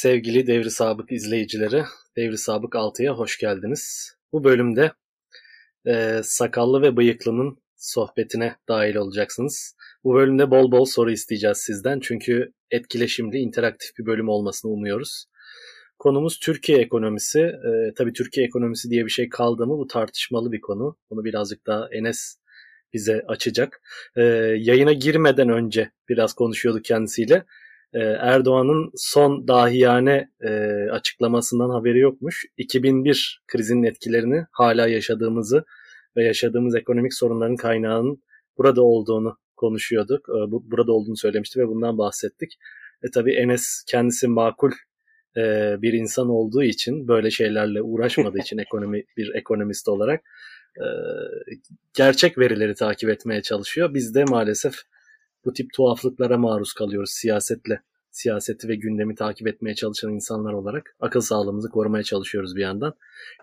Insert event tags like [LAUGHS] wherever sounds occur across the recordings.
Sevgili Devri Sabık izleyicileri, Devri Sabık 6'ya hoş geldiniz. Bu bölümde e, sakallı ve bıyıklının sohbetine dahil olacaksınız. Bu bölümde bol bol soru isteyeceğiz sizden çünkü etkileşimli, interaktif bir bölüm olmasını umuyoruz. Konumuz Türkiye ekonomisi. E, tabii Türkiye ekonomisi diye bir şey kaldı mı bu tartışmalı bir konu. Bunu birazcık daha Enes bize açacak. E, yayına girmeden önce biraz konuşuyorduk kendisiyle. E, Erdoğan'ın son dahiyane e, açıklamasından haberi yokmuş. 2001 krizinin etkilerini hala yaşadığımızı ve yaşadığımız ekonomik sorunların kaynağının burada olduğunu konuşuyorduk. E, bu, burada olduğunu söylemişti ve bundan bahsettik. E tabii Enes kendisi makul e, bir insan olduğu için böyle şeylerle uğraşmadığı [LAUGHS] için ekonomi bir ekonomist olarak e, gerçek verileri takip etmeye çalışıyor. Biz de maalesef bu tip tuhaflıklara maruz kalıyoruz siyasetle. Siyaseti ve gündemi takip etmeye çalışan insanlar olarak akıl sağlığımızı korumaya çalışıyoruz bir yandan.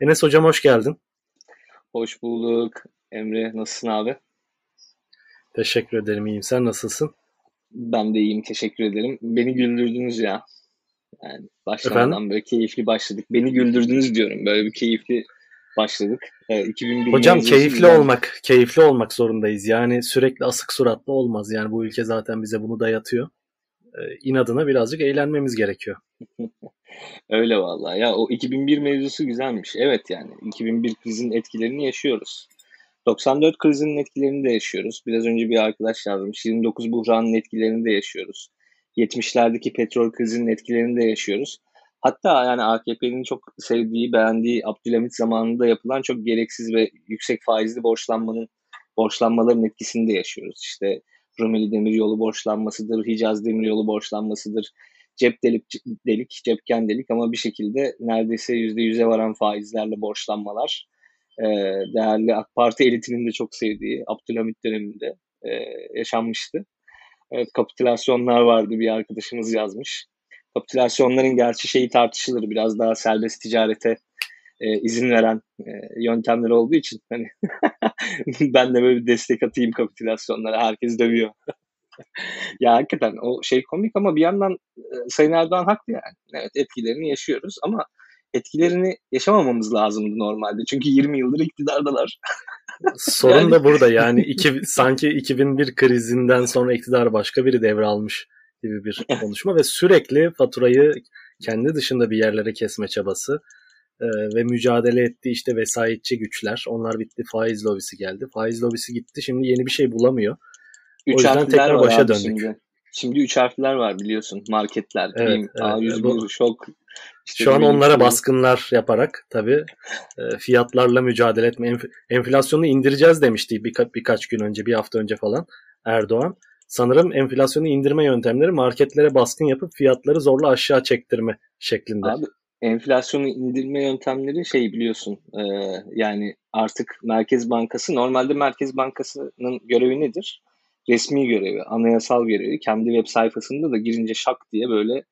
Enes hocam hoş geldin. Hoş bulduk. Emre nasılsın abi? Teşekkür ederim iyiyim. Sen nasılsın? Ben de iyiyim teşekkür ederim. Beni güldürdünüz ya. Yani başlamadan Efendim? böyle keyifli başladık. Beni güldürdünüz diyorum. Böyle bir keyifli başladık. E, 2001 Hocam keyifli yani. olmak, keyifli olmak zorundayız. Yani sürekli asık suratlı olmaz. Yani bu ülke zaten bize bunu dayatıyor. E, inadına birazcık eğlenmemiz gerekiyor. [LAUGHS] Öyle vallahi. Ya o 2001 mevzusu güzelmiş. Evet yani 2001 krizin etkilerini yaşıyoruz. 94 krizinin etkilerini de yaşıyoruz. Biraz önce bir arkadaş yazmış. 29 buhranın etkilerini de yaşıyoruz. 70'lerdeki petrol krizinin etkilerini de yaşıyoruz. Hatta yani AKP'nin çok sevdiği, beğendiği Abdülhamit zamanında yapılan çok gereksiz ve yüksek faizli borçlanmanın borçlanmaların etkisini de yaşıyoruz. İşte Rumeli Demiryolu borçlanmasıdır, Hicaz Demiryolu borçlanmasıdır. Cep delik, delik, cepken delik ama bir şekilde neredeyse %100'e varan faizlerle borçlanmalar. Ee, değerli AK Parti elitinin de çok sevdiği Abdülhamit döneminde e, yaşanmıştı. Evet, kapitülasyonlar vardı bir arkadaşımız yazmış kapitülasyonların gerçi şeyi tartışılır biraz daha serbest ticarete e, izin veren e, yöntemler olduğu için hani [LAUGHS] ben de böyle bir destek atayım kapitülasyonlara herkes dövüyor. [LAUGHS] ya hakikaten o şey komik ama bir yandan e, Sayın Erdoğan haklı yani. Evet etkilerini yaşıyoruz ama etkilerini yaşamamamız lazımdı normalde. Çünkü 20 yıldır iktidardalar. [LAUGHS] Sorun yani... da burada yani iki, sanki 2001 krizinden sonra iktidar başka biri devralmış gibi bir konuşma ve sürekli faturayı kendi dışında bir yerlere kesme çabası e, ve mücadele ettiği işte vesayetçi güçler. Onlar bitti. Faiz lobisi geldi. Faiz lobisi gitti. Şimdi yeni bir şey bulamıyor. Üç o yüzden tekrar başa döndük. Şimdi. Şimdi üç harfler var biliyorsun marketler. Evet, Prim, evet, A101, bu, şok. İşte şu an onlara gibi. baskınlar yaparak tabii e, fiyatlarla mücadele etme. Enf- enflasyonu indireceğiz demişti birka- birkaç gün önce, bir hafta önce falan Erdoğan sanırım enflasyonu indirme yöntemleri marketlere baskın yapıp fiyatları zorla aşağı çektirme şeklinde. Abi enflasyonu indirme yöntemleri şey biliyorsun e, yani artık Merkez Bankası normalde Merkez Bankası'nın görevi nedir? Resmi görevi, anayasal görevi. Kendi web sayfasında da girince şak diye böyle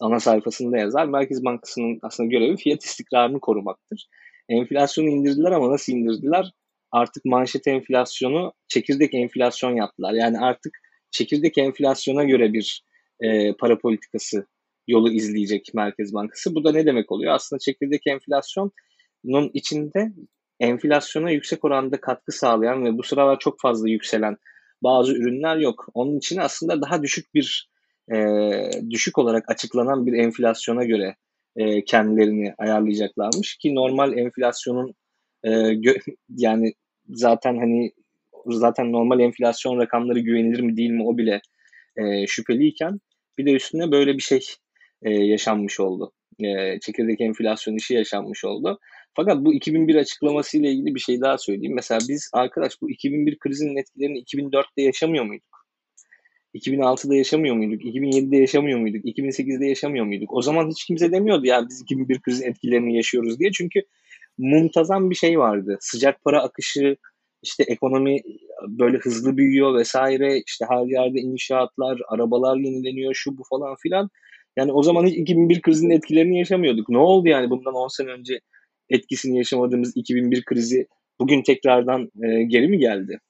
ana sayfasında yazar. Merkez Bankası'nın aslında görevi fiyat istikrarını korumaktır. Enflasyonu indirdiler ama nasıl indirdiler? Artık manşet enflasyonu çekirdek enflasyon yaptılar. Yani artık çekirdek enflasyona göre bir e, para politikası yolu izleyecek Merkez Bankası. Bu da ne demek oluyor? Aslında çekirdek enflasyonun içinde enflasyona yüksek oranda katkı sağlayan ve bu sıralar çok fazla yükselen bazı ürünler yok. Onun için aslında daha düşük bir e, düşük olarak açıklanan bir enflasyona göre e, kendilerini ayarlayacaklarmış ki normal enflasyonun e, gö- yani zaten hani zaten normal enflasyon rakamları güvenilir mi değil mi o bile e, şüpheliyken bir de üstüne böyle bir şey e, yaşanmış oldu. E, çekirdek enflasyon işi yaşanmış oldu. Fakat bu 2001 açıklaması ile ilgili bir şey daha söyleyeyim. Mesela biz arkadaş bu 2001 krizinin etkilerini 2004'te yaşamıyor muyduk? 2006'da yaşamıyor muyduk? 2007'de yaşamıyor muyduk? 2008'de yaşamıyor muyduk? O zaman hiç kimse demiyordu ya biz 2001 krizin etkilerini yaşıyoruz diye. Çünkü muntazam bir şey vardı. Sıcak para akışı, işte ekonomi böyle hızlı büyüyor vesaire işte her yerde inşaatlar, arabalar yenileniyor şu bu falan filan. Yani o zaman hiç 2001 krizinin etkilerini yaşamıyorduk. Ne oldu yani bundan 10 sene önce etkisini yaşamadığımız 2001 krizi bugün tekrardan e, geri mi geldi?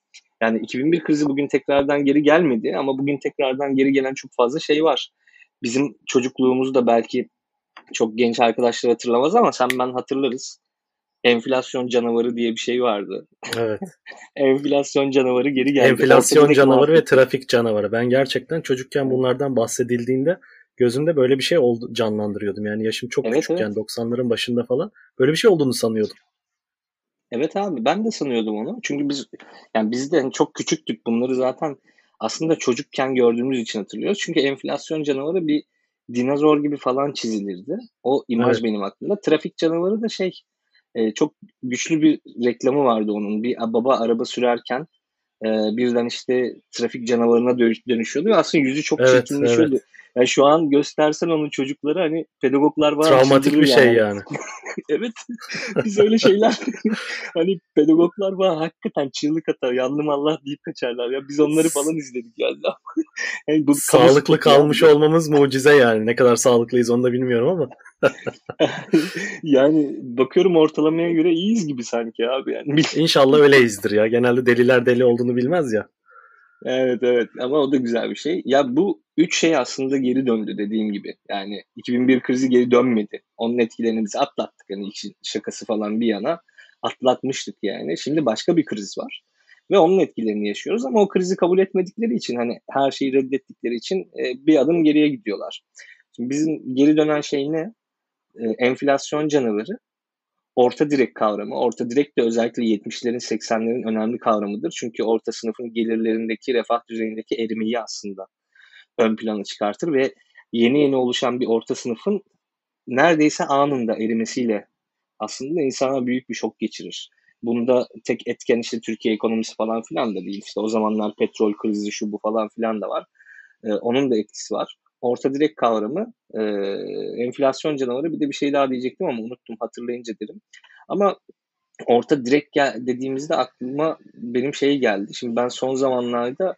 Yani 2001 krizi bugün tekrardan geri gelmedi ama bugün tekrardan geri gelen çok fazla şey var. bizim çocukluğumuzda belki çok genç arkadaşlar hatırlamaz ama sen ben hatırlarız. Enflasyon canavarı diye bir şey vardı. Evet. [LAUGHS] Enflasyon canavarı geri geldi. Enflasyon canavarı ve trafik canavarı. Ben gerçekten çocukken bunlardan bahsedildiğinde gözümde böyle bir şey oldu canlandırıyordum. Yani yaşım çok evet, küçükken evet. 90'ların başında falan böyle bir şey olduğunu sanıyordum. Evet abi ben de sanıyordum onu. Çünkü biz yani biz de hani çok küçüktük bunları zaten aslında çocukken gördüğümüz için hatırlıyoruz. Çünkü enflasyon canavarı bir dinozor gibi falan çizilirdi. O imaj evet. benim aklımda. Trafik canavarı da şey e, çok güçlü bir reklamı vardı onun. Bir baba araba sürerken e, birden işte trafik canavarına dönüşüyordu. Aslında yüzü çok evet, çirkinleşiyordu. Evet. Yani şu an göstersen onu çocuklara hani pedagoglar var. Travmatik bir şey yani. yani. [LAUGHS] evet. Biz öyle şeyler [LAUGHS] hani pedagoglar var hakikaten çığlık atar. Yandım Allah deyip kaçarlar. Ya biz onları falan izledik yani. [LAUGHS] yani bu Sağlıklı kalmış yani. olmamız mucize yani. Ne kadar sağlıklıyız onu da bilmiyorum ama. yani bakıyorum ortalamaya göre iyiyiz gibi sanki abi yani. İnşallah öyleyizdir ya. Genelde deliler deli olduğunu bilmez ya. Evet evet ama o da güzel bir şey. Ya bu üç şey aslında geri döndü dediğim gibi. Yani 2001 krizi geri dönmedi. Onun etkilerini biz atlattık. Yani işin şakası falan bir yana atlatmıştık yani. Şimdi başka bir kriz var. Ve onun etkilerini yaşıyoruz ama o krizi kabul etmedikleri için hani her şeyi reddettikleri için e, bir adım geriye gidiyorlar. Şimdi bizim geri dönen şey ne? E, enflasyon canavarı orta direk kavramı. Orta direk de özellikle 70'lerin 80'lerin önemli kavramıdır. Çünkü orta sınıfın gelirlerindeki refah düzeyindeki erimeyi aslında ön plana çıkartır ve yeni yeni oluşan bir orta sınıfın neredeyse anında erimesiyle aslında insana büyük bir şok geçirir. Bunda tek etken işte Türkiye ekonomisi falan filan da değil. İşte o zamanlar petrol krizi şu bu falan filan da var. Ee, onun da etkisi var. Orta direk kavramı e, enflasyon canavarı bir de bir şey daha diyecektim ama unuttum hatırlayınca derim. Ama orta direk dediğimizde aklıma benim şey geldi. Şimdi ben son zamanlarda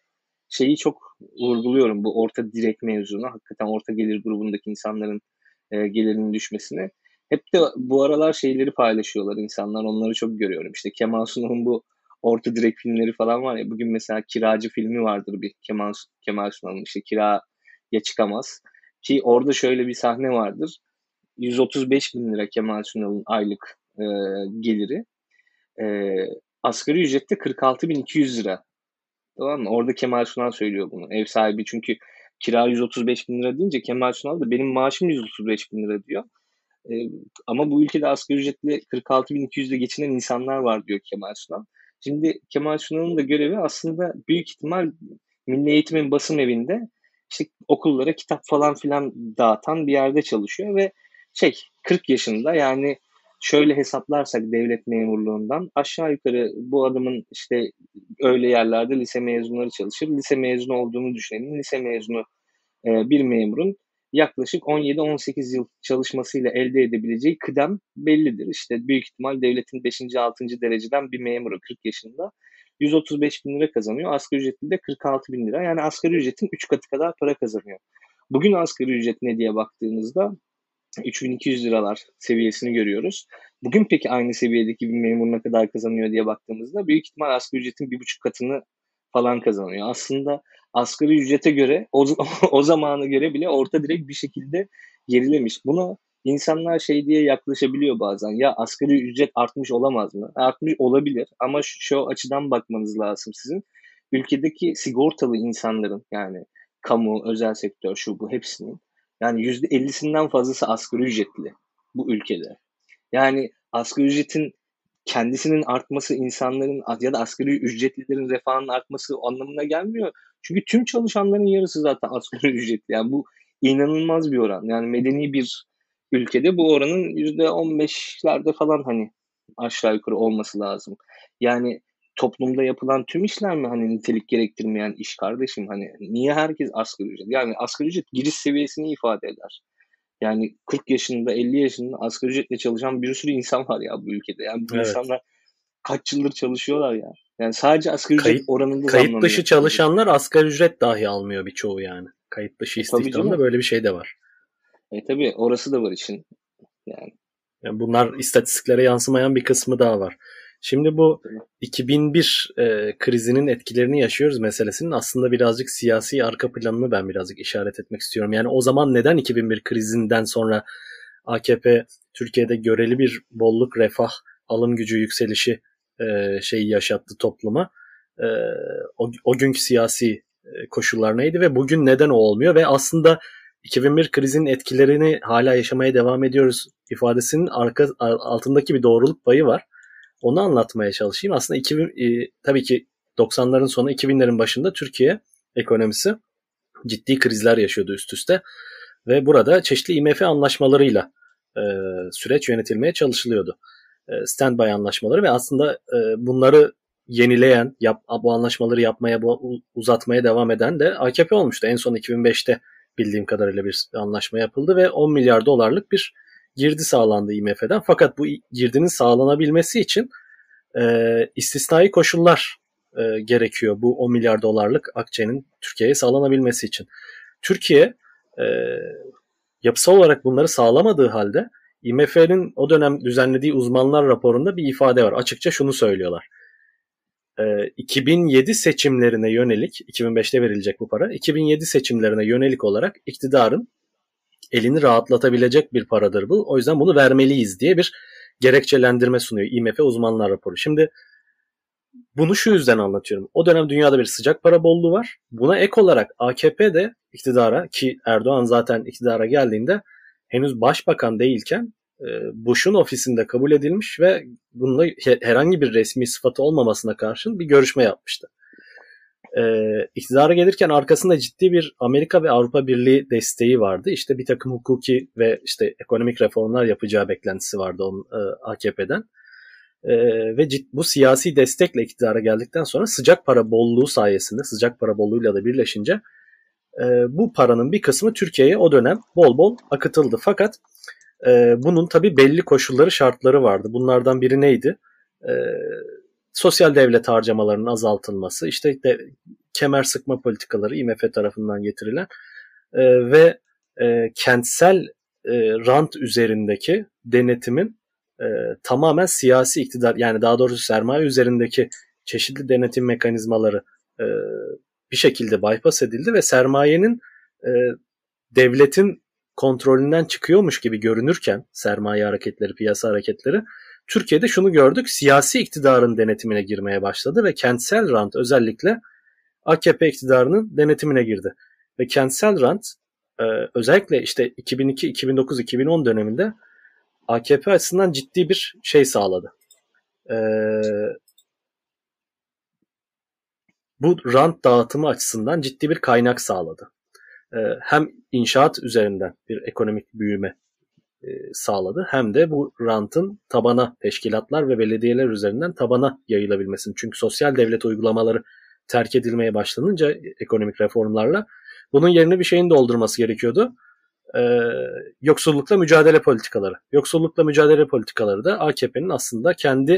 şeyi çok vurguluyorum bu orta direk mevzunu. Hakikaten orta gelir grubundaki insanların e, gelirinin düşmesine. Hep de bu aralar şeyleri paylaşıyorlar insanlar. Onları çok görüyorum. İşte Kemal Sunal'ın bu orta direk filmleri falan var ya. Bugün mesela Kiracı filmi vardır bir Kemal, Kemal Sunal'ın. işte Kira ya çıkamaz. Ki orada şöyle bir sahne vardır. 135 bin lira Kemal Sunal'ın aylık e, geliri. E, asgari ücrette 46.200 lira. Tamam mı? Orada Kemal Sunal söylüyor bunu. Ev sahibi çünkü kira 135 bin lira deyince Kemal Sunal da benim maaşım 135 bin lira diyor. E, ama bu ülkede asgari ücretle 46.200'de geçinen insanlar var diyor Kemal Sunal. Şimdi Kemal Sunal'ın da görevi aslında büyük ihtimal Milli Eğitim'in basım evinde işte okullara kitap falan filan dağıtan bir yerde çalışıyor ve şey 40 yaşında yani şöyle hesaplarsak devlet memurluğundan aşağı yukarı bu adamın işte öyle yerlerde lise mezunları çalışır. Lise mezunu olduğunu düşünelim. Lise mezunu e, bir memurun yaklaşık 17-18 yıl çalışmasıyla elde edebileceği kıdem bellidir. İşte büyük ihtimal devletin 5. 6. dereceden bir memuru 40 yaşında 135 bin lira kazanıyor. Asgari ücretli de 46 bin lira. Yani asgari ücretin 3 katı kadar para kazanıyor. Bugün asgari ücret ne diye baktığımızda 3200 liralar seviyesini görüyoruz. Bugün peki aynı seviyedeki bir memur ne kadar kazanıyor diye baktığımızda büyük ihtimal asgari ücretin bir buçuk katını falan kazanıyor. Aslında asgari ücrete göre o, [LAUGHS] o zamana göre bile orta direkt bir şekilde gerilemiş. Buna insanlar şey diye yaklaşabiliyor bazen. Ya asgari ücret artmış olamaz mı? Artmış olabilir ama şu, açıdan bakmanız lazım sizin. Ülkedeki sigortalı insanların yani kamu, özel sektör, şu bu hepsinin yani yüzde 50'sinden fazlası asgari ücretli bu ülkede. Yani asgari ücretin kendisinin artması insanların ya da asgari ücretlilerin refahının artması anlamına gelmiyor. Çünkü tüm çalışanların yarısı zaten [LAUGHS] asgari ücretli. Yani bu inanılmaz bir oran. Yani medeni bir ülkede bu oranın yüzde 15'lerde falan hani aşağı yukarı olması lazım. Yani toplumda yapılan tüm işler mi hani nitelik gerektirmeyen iş kardeşim? Hani niye herkes asgari ücret? Yani asgari ücret giriş seviyesini ifade eder. Yani 40 yaşında 50 yaşında asgari ücretle çalışan bir sürü insan var ya bu ülkede. Yani bu evet. insanlar kaç yıldır çalışıyorlar ya. Yani sadece asgari ücret kayıt, oranında Kayıt dışı çalışanlar asgari ücret dahi almıyor birçoğu yani. Kayıt dışı e, istihdamda böyle bir şey de var. E tabi orası da var için. Yani. yani bunlar istatistiklere yansımayan bir kısmı daha var. Şimdi bu 2001 e, krizinin etkilerini yaşıyoruz meselesinin aslında birazcık siyasi arka planını ben birazcık işaret etmek istiyorum. Yani o zaman neden 2001 krizinden sonra AKP Türkiye'de göreli bir bolluk, refah, alım gücü yükselişi e, şeyi yaşattı topluma. E, o, o günkü siyasi e, koşullar neydi ve bugün neden o olmuyor ve aslında 2001 krizinin etkilerini hala yaşamaya devam ediyoruz ifadesinin arka altındaki bir doğruluk payı var. Onu anlatmaya çalışayım. Aslında 2000, e, tabii ki 90'ların sonu 2000'lerin başında Türkiye ekonomisi ciddi krizler yaşıyordu üst üste ve burada çeşitli IMF anlaşmalarıyla e, süreç yönetilmeye çalışılıyordu. E, standby anlaşmaları ve aslında e, bunları yenileyen, yap, bu anlaşmaları yapmaya, bu, uzatmaya devam eden de AKP olmuştu. En son 2005'te bildiğim kadarıyla bir anlaşma yapıldı ve 10 milyar dolarlık bir girdi sağlandı IMF'den. Fakat bu girdinin sağlanabilmesi için e, istisnai koşullar e, gerekiyor bu 10 milyar dolarlık akçenin Türkiye'ye sağlanabilmesi için. Türkiye e, yapısal olarak bunları sağlamadığı halde IMF'nin o dönem düzenlediği uzmanlar raporunda bir ifade var. Açıkça şunu söylüyorlar. 2007 ee, seçimlerine yönelik, 2005'te verilecek bu para, 2007 seçimlerine yönelik olarak iktidarın elini rahatlatabilecek bir paradır bu. O yüzden bunu vermeliyiz diye bir gerekçelendirme sunuyor IMF uzmanlar raporu. Şimdi bunu şu yüzden anlatıyorum. O dönem dünyada bir sıcak para bolluğu var. Buna ek olarak AKP de iktidara ki Erdoğan zaten iktidara geldiğinde henüz başbakan değilken e, Bush'un ofisinde kabul edilmiş ve bununla herhangi bir resmi sıfatı olmamasına karşın bir görüşme yapmıştı. Ee, iktidara gelirken arkasında ciddi bir Amerika ve Avrupa Birliği desteği vardı. İşte bir takım hukuki ve işte ekonomik reformlar yapacağı beklentisi vardı onun e, AKP'den. E, ve cid, bu siyasi destekle iktidara geldikten sonra sıcak para bolluğu sayesinde, sıcak para bolluğuyla da birleşince e, bu paranın bir kısmı Türkiye'ye o dönem bol bol akıtıldı. Fakat e, bunun tabi belli koşulları, şartları vardı. Bunlardan biri neydi? E, sosyal devlet harcamalarının azaltılması, işte de, kemer sıkma politikaları IMF tarafından getirilen e, ve e, kentsel e, rant üzerindeki denetimin e, tamamen siyasi iktidar yani daha doğrusu sermaye üzerindeki çeşitli denetim mekanizmaları e, bir şekilde bypass edildi ve sermayenin e, devletin kontrolünden çıkıyormuş gibi görünürken sermaye hareketleri, piyasa hareketleri Türkiye'de şunu gördük. Siyasi iktidarın denetimine girmeye başladı ve kentsel rant özellikle AKP iktidarının denetimine girdi. Ve kentsel rant e, özellikle işte 2002, 2009, 2010 döneminde AKP açısından ciddi bir şey sağladı. E, bu rant dağıtımı açısından ciddi bir kaynak sağladı. E, hem inşaat üzerinden bir ekonomik büyüme sağladı hem de bu rantın tabana teşkilatlar ve belediyeler üzerinden tabana yayılabilmesini. Çünkü sosyal devlet uygulamaları terk edilmeye başlanınca ekonomik reformlarla bunun yerine bir şeyin doldurması gerekiyordu. Ee, yoksullukla mücadele politikaları. Yoksullukla mücadele politikaları da AKP'nin aslında kendi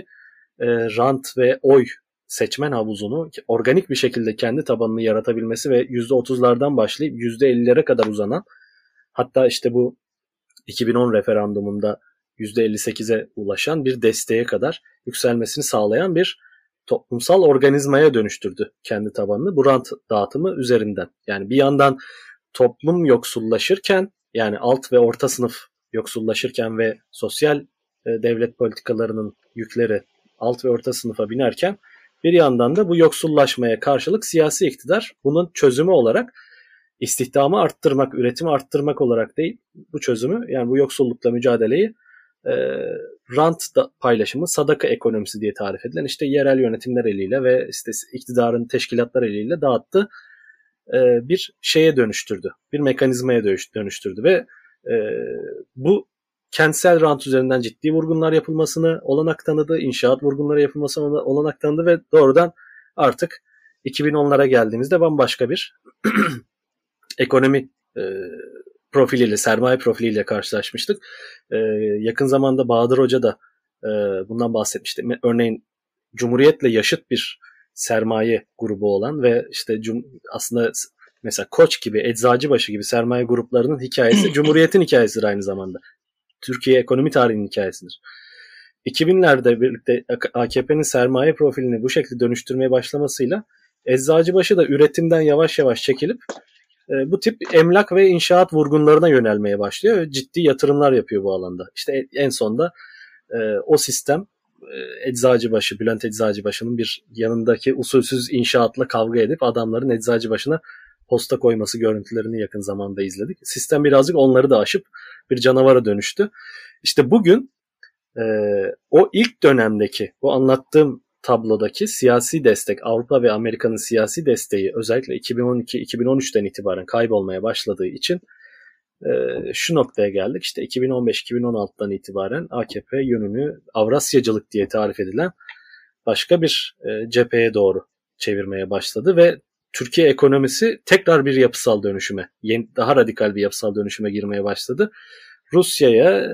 e, rant ve oy seçmen havuzunu organik bir şekilde kendi tabanını yaratabilmesi ve %30'lardan başlayıp %50'lere kadar uzanan hatta işte bu 2010 referandumunda %58'e ulaşan bir desteğe kadar yükselmesini sağlayan bir toplumsal organizmaya dönüştürdü kendi tabanını bu rant dağıtımı üzerinden. Yani bir yandan toplum yoksullaşırken yani alt ve orta sınıf yoksullaşırken ve sosyal e, devlet politikalarının yükleri alt ve orta sınıfa binerken bir yandan da bu yoksullaşmaya karşılık siyasi iktidar bunun çözümü olarak istihdamı arttırmak, üretimi arttırmak olarak değil bu çözümü yani bu yoksullukla mücadeleyi e, rant da paylaşımı, sadaka ekonomisi diye tarif edilen işte yerel yönetimler eliyle ve işte iktidarın teşkilatlar eliyle dağıttı e, bir şeye dönüştürdü. Bir mekanizmaya dönüştürdü ve e, bu kentsel rant üzerinden ciddi vurgunlar yapılmasını olanak tanıdı, inşaat vurgunları yapılmasını olanak tanıdı ve doğrudan artık 2010'lara geldiğimizde bambaşka bir [CLEARS THROAT] ekonomi e, profiliyle, sermaye profiliyle karşılaşmıştık. E, yakın zamanda Bahadır Hoca da e, bundan bahsetmişti. Örneğin Cumhuriyet'le yaşıt bir sermaye grubu olan ve işte cum, aslında mesela Koç gibi, Eczacıbaşı gibi sermaye gruplarının hikayesi [CLEARS THROAT] Cumhuriyet'in hikayesidir aynı zamanda. Türkiye ekonomi tarihinin hikayesidir. 2000'lerde birlikte AKP'nin sermaye profilini bu şekilde dönüştürmeye başlamasıyla Eczacıbaşı da üretimden yavaş yavaş çekilip bu tip emlak ve inşaat vurgunlarına yönelmeye başlıyor ciddi yatırımlar yapıyor bu alanda. İşte en sonda e, o sistem e, Eczacıbaşı, Bülent Eczacıbaşı'nın bir yanındaki usulsüz inşaatla kavga edip adamların Eczacıbaşı'na posta koyması görüntülerini yakın zamanda izledik. Sistem birazcık onları da aşıp bir canavara dönüştü. İşte bugün e, o ilk dönemdeki, bu anlattığım tablodaki siyasi destek, Avrupa ve Amerika'nın siyasi desteği özellikle 2012-2013'ten itibaren kaybolmaya başladığı için e, şu noktaya geldik. İşte 2015-2016'dan itibaren AKP yönünü Avrasyacılık diye tarif edilen başka bir e, cepheye doğru çevirmeye başladı ve Türkiye ekonomisi tekrar bir yapısal dönüşüme, yeni, daha radikal bir yapısal dönüşüme girmeye başladı. Rusya'ya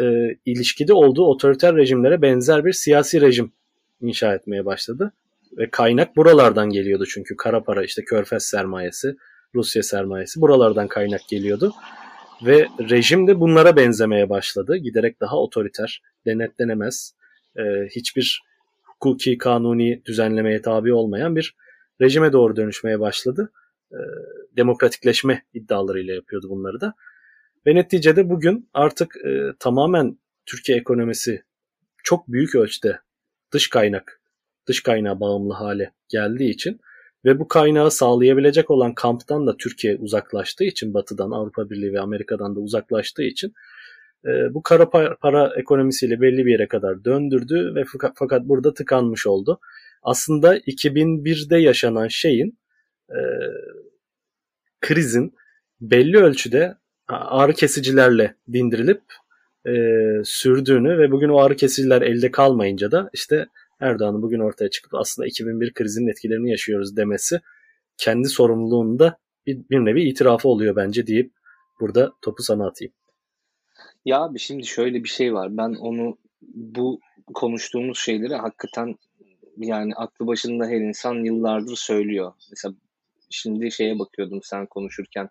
e, ilişkide olduğu otoriter rejimlere benzer bir siyasi rejim inşa etmeye başladı. Ve kaynak buralardan geliyordu çünkü kara para işte körfez sermayesi, Rusya sermayesi buralardan kaynak geliyordu. Ve rejim de bunlara benzemeye başladı. Giderek daha otoriter, denetlenemez, e, hiçbir hukuki, kanuni düzenlemeye tabi olmayan bir rejime doğru dönüşmeye başladı. E, demokratikleşme iddialarıyla yapıyordu bunları da. Ve neticede bugün artık e, tamamen Türkiye ekonomisi çok büyük ölçüde dış kaynak, dış kaynağa bağımlı hale geldiği için ve bu kaynağı sağlayabilecek olan kamptan da Türkiye uzaklaştığı için batıdan Avrupa Birliği ve Amerika'dan da uzaklaştığı için e, bu kara para, para ekonomisiyle belli bir yere kadar döndürdü ve fakat, burada tıkanmış oldu. Aslında 2001'de yaşanan şeyin e, krizin belli ölçüde ağrı kesicilerle dindirilip e, sürdüğünü ve bugün o ağrı kesiciler elde kalmayınca da işte Erdoğan'ın bugün ortaya çıkıp aslında 2001 krizinin etkilerini yaşıyoruz demesi kendi sorumluluğunda bir, bir nevi itirafı oluyor bence deyip burada topu sana atayım. Ya abi şimdi şöyle bir şey var. Ben onu bu konuştuğumuz şeyleri hakikaten yani aklı başında her insan yıllardır söylüyor. Mesela şimdi şeye bakıyordum sen konuşurken.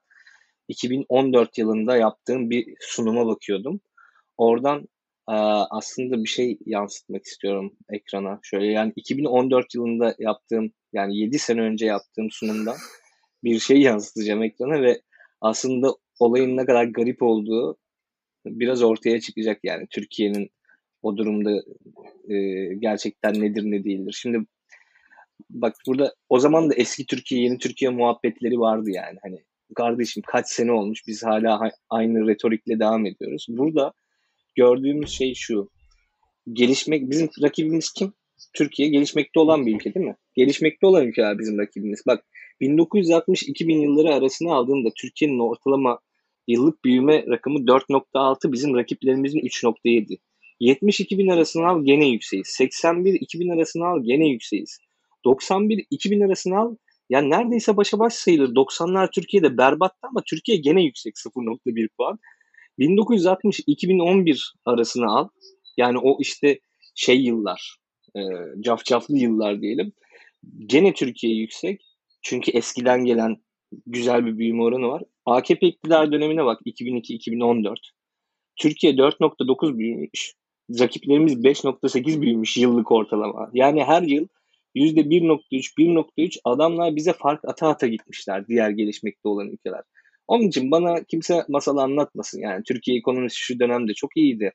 2014 yılında yaptığım bir sunuma bakıyordum. Oradan aslında bir şey yansıtmak istiyorum ekrana. Şöyle yani 2014 yılında yaptığım yani 7 sene önce yaptığım sunumda bir şey yansıtacağım ekrana ve aslında olayın ne kadar garip olduğu biraz ortaya çıkacak yani Türkiye'nin o durumda gerçekten nedir ne değildir. Şimdi bak burada o zaman da eski Türkiye yeni Türkiye muhabbetleri vardı yani hani kardeşim kaç sene olmuş biz hala aynı retorikle devam ediyoruz. Burada gördüğümüz şey şu. Gelişmek bizim rakibimiz kim? Türkiye gelişmekte olan bir ülke değil mi? Gelişmekte olan ülkeler bizim rakibimiz. Bak 1960-2000 yılları arasına aldığında Türkiye'nin ortalama yıllık büyüme rakamı 4.6 bizim rakiplerimizin 3.7. 70-2000 arasını al gene yükseğiz. 81-2000 arasını al gene yükseğiz. 91-2000 arasını al yani neredeyse başa baş sayılır. 90'lar Türkiye'de berbattı ama Türkiye gene yüksek 0.1 puan. 1960-2011 arasını al. Yani o işte şey yıllar, e, cafcaflı yıllar diyelim. Gene Türkiye yüksek. Çünkü eskiden gelen güzel bir büyüme oranı var. AKP iktidar dönemine bak 2002-2014. Türkiye 4.9 büyümüş. Rakiplerimiz 5.8 büyümüş yıllık ortalama. Yani her yıl %1.3, 1.3 adamlar bize fark ata ata gitmişler diğer gelişmekte olan ülkeler. Onun için bana kimse masal anlatmasın. Yani Türkiye ekonomisi şu dönemde çok iyiydi.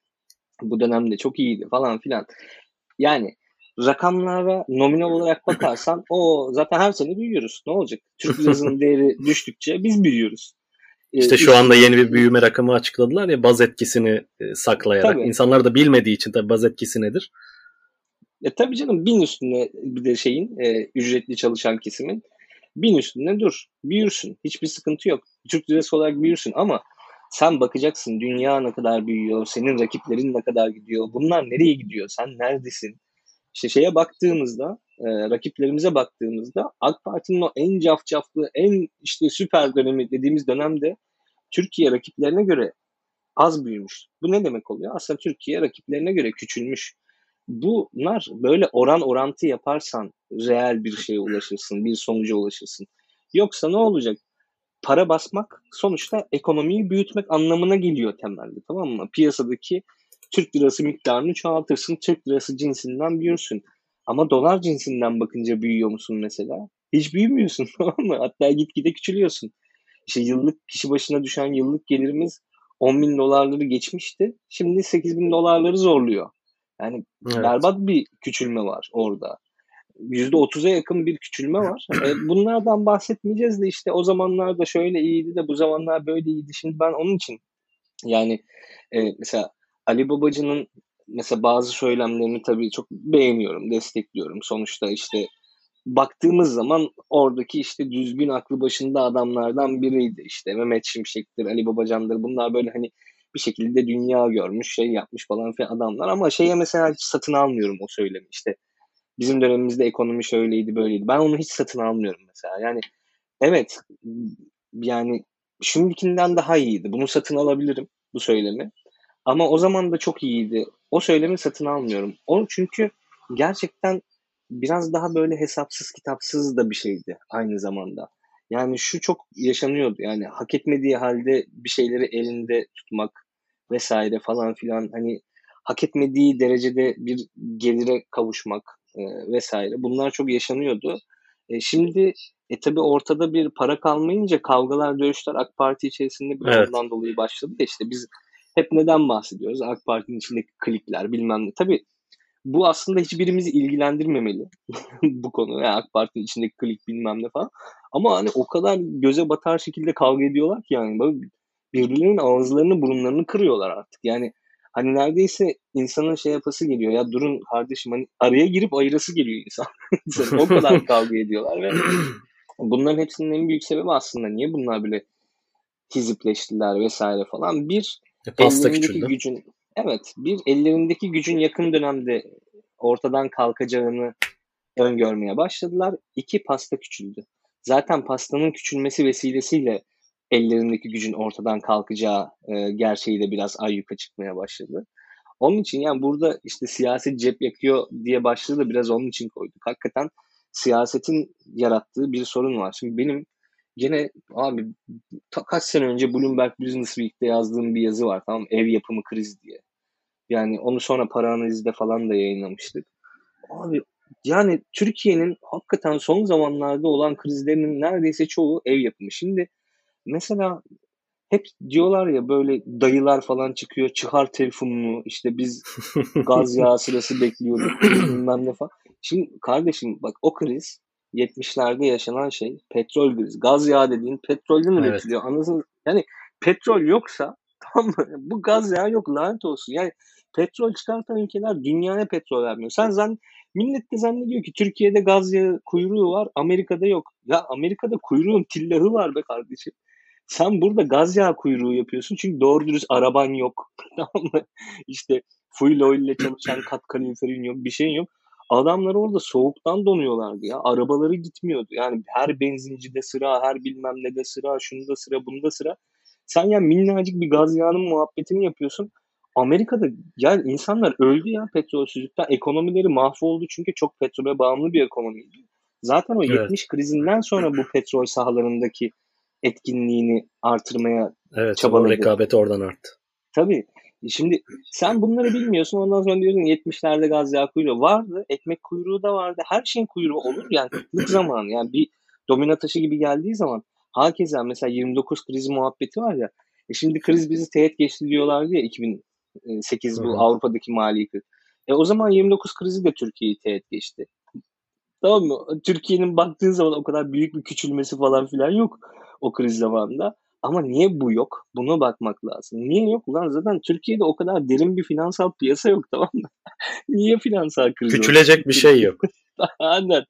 Bu dönemde çok iyiydi falan filan. Yani rakamlara nominal olarak bakarsan o zaten her sene büyüyoruz. Ne olacak? Türk [LAUGHS] lirasının değeri düştükçe biz büyüyoruz. Ee, işte şu anda yeni bir büyüme rakamı açıkladılar ya baz etkisini e, saklayarak. Tabii. İnsanlar da bilmediği için tabii baz etkisi nedir? E tabii canım bin üstüne bir de şeyin e, ücretli çalışan kesimin bin üstüne dur. Büyürsün. Hiçbir sıkıntı yok. Türk lirası olarak büyürsün ama sen bakacaksın dünya ne kadar büyüyor, senin rakiplerin ne kadar gidiyor, bunlar nereye gidiyor, sen neredesin? İşte şeye baktığımızda, e, rakiplerimize baktığımızda AK Parti'nin o en cafcaflı, en işte süper dönemi dediğimiz dönemde Türkiye rakiplerine göre az büyümüş. Bu ne demek oluyor? Aslında Türkiye rakiplerine göre küçülmüş. Bunlar böyle oran orantı yaparsan reel bir şeye ulaşırsın, bir sonuca ulaşırsın. Yoksa ne olacak? Para basmak sonuçta ekonomiyi büyütmek anlamına geliyor temelde tamam mı? Piyasadaki Türk lirası miktarını çoğaltırsın. Türk lirası cinsinden büyürsün. Ama dolar cinsinden bakınca büyüyor musun mesela? Hiç büyümüyorsun [LAUGHS] tamam mı? Hatta gitgide küçülüyorsun. İşte yıllık kişi başına düşen yıllık gelirimiz 10 bin dolarları geçmişti. Şimdi 8 bin dolarları zorluyor. Yani evet. berbat bir küçülme var orada. %30'a yakın bir küçülme var. E, bunlardan bahsetmeyeceğiz de işte o zamanlar da şöyle iyiydi de bu zamanlar böyle iyiydi. Şimdi ben onun için yani e, mesela Ali Babacı'nın mesela bazı söylemlerini tabii çok beğeniyorum, destekliyorum. Sonuçta işte baktığımız zaman oradaki işte düzgün aklı başında adamlardan biriydi. İşte Mehmet Şimşek'tir, Ali Babacan'dır. Bunlar böyle hani bir şekilde dünya görmüş, şey yapmış falan filan adamlar. Ama şeye mesela hiç satın almıyorum o söylemi. İşte bizim dönemimizde ekonomi şöyleydi, böyleydi. Ben onu hiç satın almıyorum mesela. Yani evet yani şimdikinden daha iyiydi. Bunu satın alabilirim bu söylemi. Ama o zaman da çok iyiydi. O söylemi satın almıyorum. O çünkü gerçekten biraz daha böyle hesapsız kitapsız da bir şeydi aynı zamanda. Yani şu çok yaşanıyordu. Yani hak etmediği halde bir şeyleri elinde tutmak vesaire falan filan hani hak etmediği derecede bir gelire kavuşmak e, vesaire bunlar çok yaşanıyordu. E, şimdi e tabi ortada bir para kalmayınca kavgalar, dövüşler AK Parti içerisinde bir evet. ondan dolayı başladı. İşte biz hep neden bahsediyoruz? AK Parti'nin içindeki klikler bilmem ne. Tabii bu aslında hiçbirimizi ilgilendirmemeli [LAUGHS] bu konu. Yani AK Parti'nin içindeki klik bilmem ne falan. Ama hani o kadar göze batar şekilde kavga ediyorlar ki yani böyle birbirlerinin ağızlarını burunlarını kırıyorlar artık. Yani hani neredeyse insanın şey yapası geliyor ya durun kardeşim hani araya girip ayırası geliyor insan. [LAUGHS] o kadar [LAUGHS] kavga ediyorlar ve bunların hepsinin en büyük sebebi aslında niye bunlar böyle hizipleştiler vesaire falan. Bir e, pasta küçüldü. gücün evet bir ellerindeki gücün yakın dönemde ortadan kalkacağını öngörmeye başladılar. İki pasta küçüldü. Zaten pastanın küçülmesi vesilesiyle ellerindeki gücün ortadan kalkacağı e, gerçeği de biraz ayyuka çıkmaya başladı. Onun için yani burada işte siyaset cep yakıyor diye başlığı da biraz onun için koyduk. Hakikaten siyasetin yarattığı bir sorun var. Şimdi benim gene abi ta, kaç sene önce Bloomberg Business Week'te yazdığım bir yazı var tamam ev yapımı kriz diye. Yani onu sonra para analizde falan da yayınlamıştık. Abi yani Türkiye'nin hakikaten son zamanlarda olan krizlerinin neredeyse çoğu ev yapımı. Şimdi mesela hep diyorlar ya böyle dayılar falan çıkıyor çıkar telefonunu işte biz [LAUGHS] gaz yağı sırası bekliyorduk bilmem ne falan. Şimdi kardeşim bak o kriz 70'lerde yaşanan şey petrol krizi. Gaz yağı dediğin petrolden evet. üretiliyor. Anladın Yani petrol yoksa [LAUGHS] tamam mı? Bu gaz yağı yok lanet olsun. Yani petrol çıkartan ülkeler dünyaya petrol vermiyor. Sen zan millet de zannediyor ki Türkiye'de gaz yağı kuyruğu var, Amerika'da yok. Ya Amerika'da kuyruğun tillahı var be kardeşim. Sen burada gaz yağı kuyruğu yapıyorsun çünkü doğru dürüst araban yok. [LAUGHS] tamam mı? İşte full oil ile çalışan [CLEARS THROAT] kat kaloriferin yok, bir şeyin yok. Adamlar orada soğuktan donuyorlardı ya. Arabaları gitmiyordu. Yani her benzincide sıra, her bilmem ne de sıra, şunda sıra, bunda sıra. Sen ya minnacık bir gaz yağının muhabbetini yapıyorsun. Amerika'da yani insanlar öldü ya petrolsüzlükten. Ekonomileri mahvoldu çünkü çok petrole bağımlı bir ekonomiydi. Zaten o evet. 70 krizinden sonra bu [CLEARS THROAT] petrol sahalarındaki etkinliğini artırmaya evet, çabaladı. Evet, rekabet oradan arttı. Tabii. Şimdi sen bunları bilmiyorsun ondan sonra diyorsun 70'lerde gaz yağı kuyruğu vardı. Ekmek kuyruğu da vardı. Her şeyin kuyruğu olur yani kıtlık zamanı. Yani bir domino taşı gibi geldiği zaman hakeza mesela 29 kriz muhabbeti var ya. E şimdi kriz bizi teğet geçti diyorlardı ya 2008 bu Avrupa'daki mali kriz. E o zaman 29 krizi de Türkiye'yi teğet geçti. Tamam mı? Türkiye'nin baktığın zaman o kadar büyük bir küçülmesi falan filan yok o kriz zamanında. Ama niye bu yok? Buna bakmak lazım. Niye yok? Ulan zaten Türkiye'de o kadar derin bir finansal piyasa yok tamam mı? [LAUGHS] niye finansal kriz Küçülecek yok? bir şey yok. [LAUGHS] Aynen.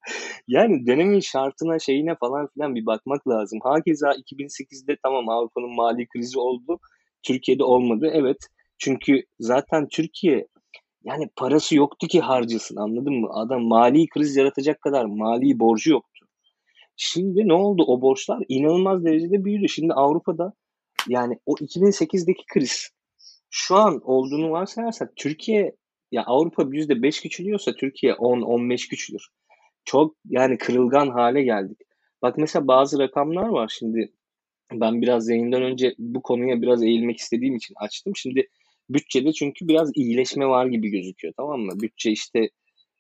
Yani dönemin şartına şeyine falan filan bir bakmak lazım. Hakeza 2008'de tamam Avrupa'nın mali krizi oldu. Türkiye'de olmadı. Evet. Çünkü zaten Türkiye yani parası yoktu ki harcasın anladın mı? Adam mali kriz yaratacak kadar mali borcu yok. Şimdi ne oldu? O borçlar inanılmaz derecede büyüdü. Şimdi Avrupa'da yani o 2008'deki kriz şu an olduğunu varsayarsak Türkiye ya Avrupa %5 küçülüyorsa Türkiye 10-15 küçülür. Çok yani kırılgan hale geldik. Bak mesela bazı rakamlar var şimdi ben biraz yayından önce bu konuya biraz eğilmek istediğim için açtım. Şimdi Bütçede çünkü biraz iyileşme var gibi gözüküyor tamam mı? Bütçe işte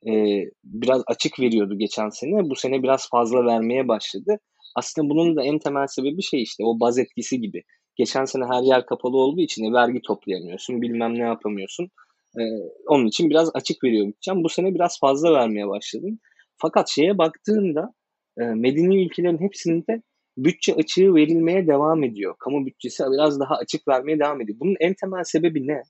e, biraz açık veriyordu geçen sene. Bu sene biraz fazla vermeye başladı. Aslında bunun da en temel sebebi şey işte o baz etkisi gibi. Geçen sene her yer kapalı olduğu için vergi toplayamıyorsun, bilmem ne yapamıyorsun. Ee, onun için biraz açık veriyor bütçem. Bu sene biraz fazla vermeye başladım. Fakat şeye baktığında e, medeni ülkelerin hepsinde bütçe açığı verilmeye devam ediyor. Kamu bütçesi biraz daha açık vermeye devam ediyor. Bunun en temel sebebi ne?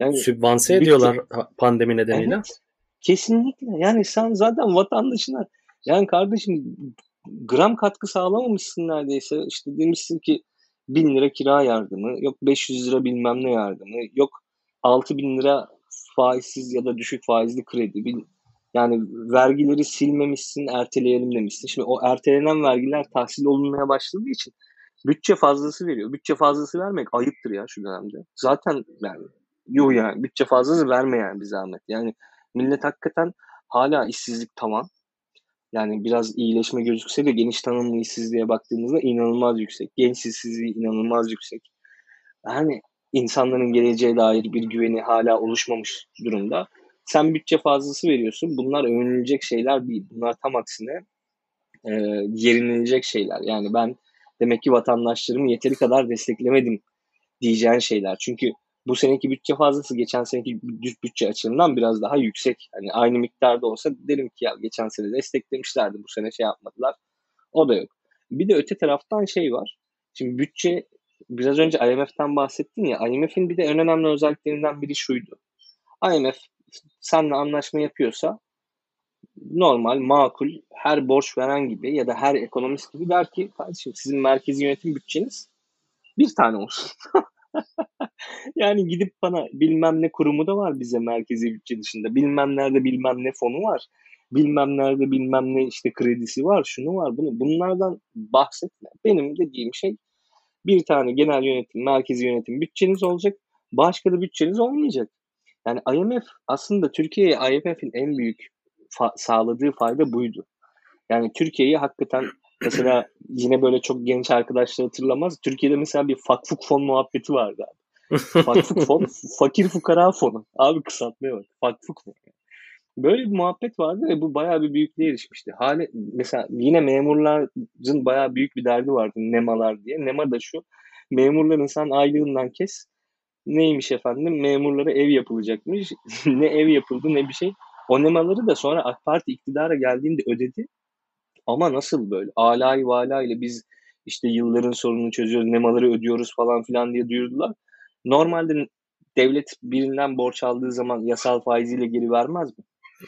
Yani Sübvanse bütçe, ediyorlar pandemi nedeniyle. Evet, kesinlikle. Yani sen zaten vatandaşına yani kardeşim gram katkı sağlamamışsın neredeyse. İşte demişsin ki bin lira kira yardımı, yok 500 lira bilmem ne yardımı, yok 6 bin lira faizsiz ya da düşük faizli kredi. Yani vergileri silmemişsin, erteleyelim demişsin. Şimdi o ertelenen vergiler tahsil olunmaya başladığı için bütçe fazlası veriyor. Bütçe fazlası vermek ayıptır ya şu dönemde. Zaten yani yuh yani bütçe fazlası vermeyen bir zahmet. Yani millet hakikaten hala işsizlik tamam. Yani biraz iyileşme gözükse de geniş tanımlı işsizliğe baktığımızda inanılmaz yüksek. Genç işsizliği inanılmaz yüksek. Yani insanların geleceğe dair bir güveni hala oluşmamış durumda. Sen bütçe fazlası veriyorsun. Bunlar övünülecek şeyler değil. Bunlar tam aksine e, yerinlenecek şeyler. Yani ben demek ki vatandaşlarımı yeteri kadar desteklemedim diyeceğin şeyler. Çünkü bu seneki bütçe fazlası geçen seneki bütçe açığından biraz daha yüksek. Hani aynı miktarda olsa derim ki ya geçen sene desteklemişlerdi bu sene şey yapmadılar. O da yok. Bir de öte taraftan şey var. Şimdi bütçe biraz önce IMF'den bahsettin ya IMF'in bir de en önemli özelliklerinden biri şuydu. IMF seninle anlaşma yapıyorsa normal, makul, her borç veren gibi ya da her ekonomist gibi der ki kardeşim sizin merkezi yönetim bütçeniz bir tane olsun. [LAUGHS] [LAUGHS] yani gidip bana bilmem ne kurumu da var bize merkezi bütçe dışında. Bilmem nerede bilmem ne fonu var. Bilmem nerede bilmem ne işte kredisi var, şunu var, bunu. Bunlardan bahsetme. Benim dediğim şey bir tane genel yönetim, merkezi yönetim bütçeniz olacak. Başka da bütçeniz olmayacak. Yani IMF aslında Türkiye'ye IMF'in en büyük fa- sağladığı fayda buydu. Yani Türkiye'yi hakikaten mesela yine böyle çok genç arkadaşlar hatırlamaz. Türkiye'de mesela bir fakfuk fon muhabbeti vardı abi. [LAUGHS] fakfuk fon, fakir fukara fonu. Abi kısaltmaya bak. Fakfuk fon. Böyle bir muhabbet vardı ve bu bayağı bir büyüklüğe erişmişti. Hali, mesela yine memurların bayağı büyük bir derdi vardı nemalar diye. Nema da şu. Memurların sen aylığından kes. Neymiş efendim? Memurlara ev yapılacakmış. [LAUGHS] ne ev yapıldı ne bir şey. O nemaları da sonra AK Parti iktidara geldiğinde ödedi. Ama nasıl böyle? Alay vala ile biz işte yılların sorununu çözüyoruz, nemaları ödüyoruz falan filan diye duyurdular. Normalde devlet birinden borç aldığı zaman yasal faiziyle geri vermez mi?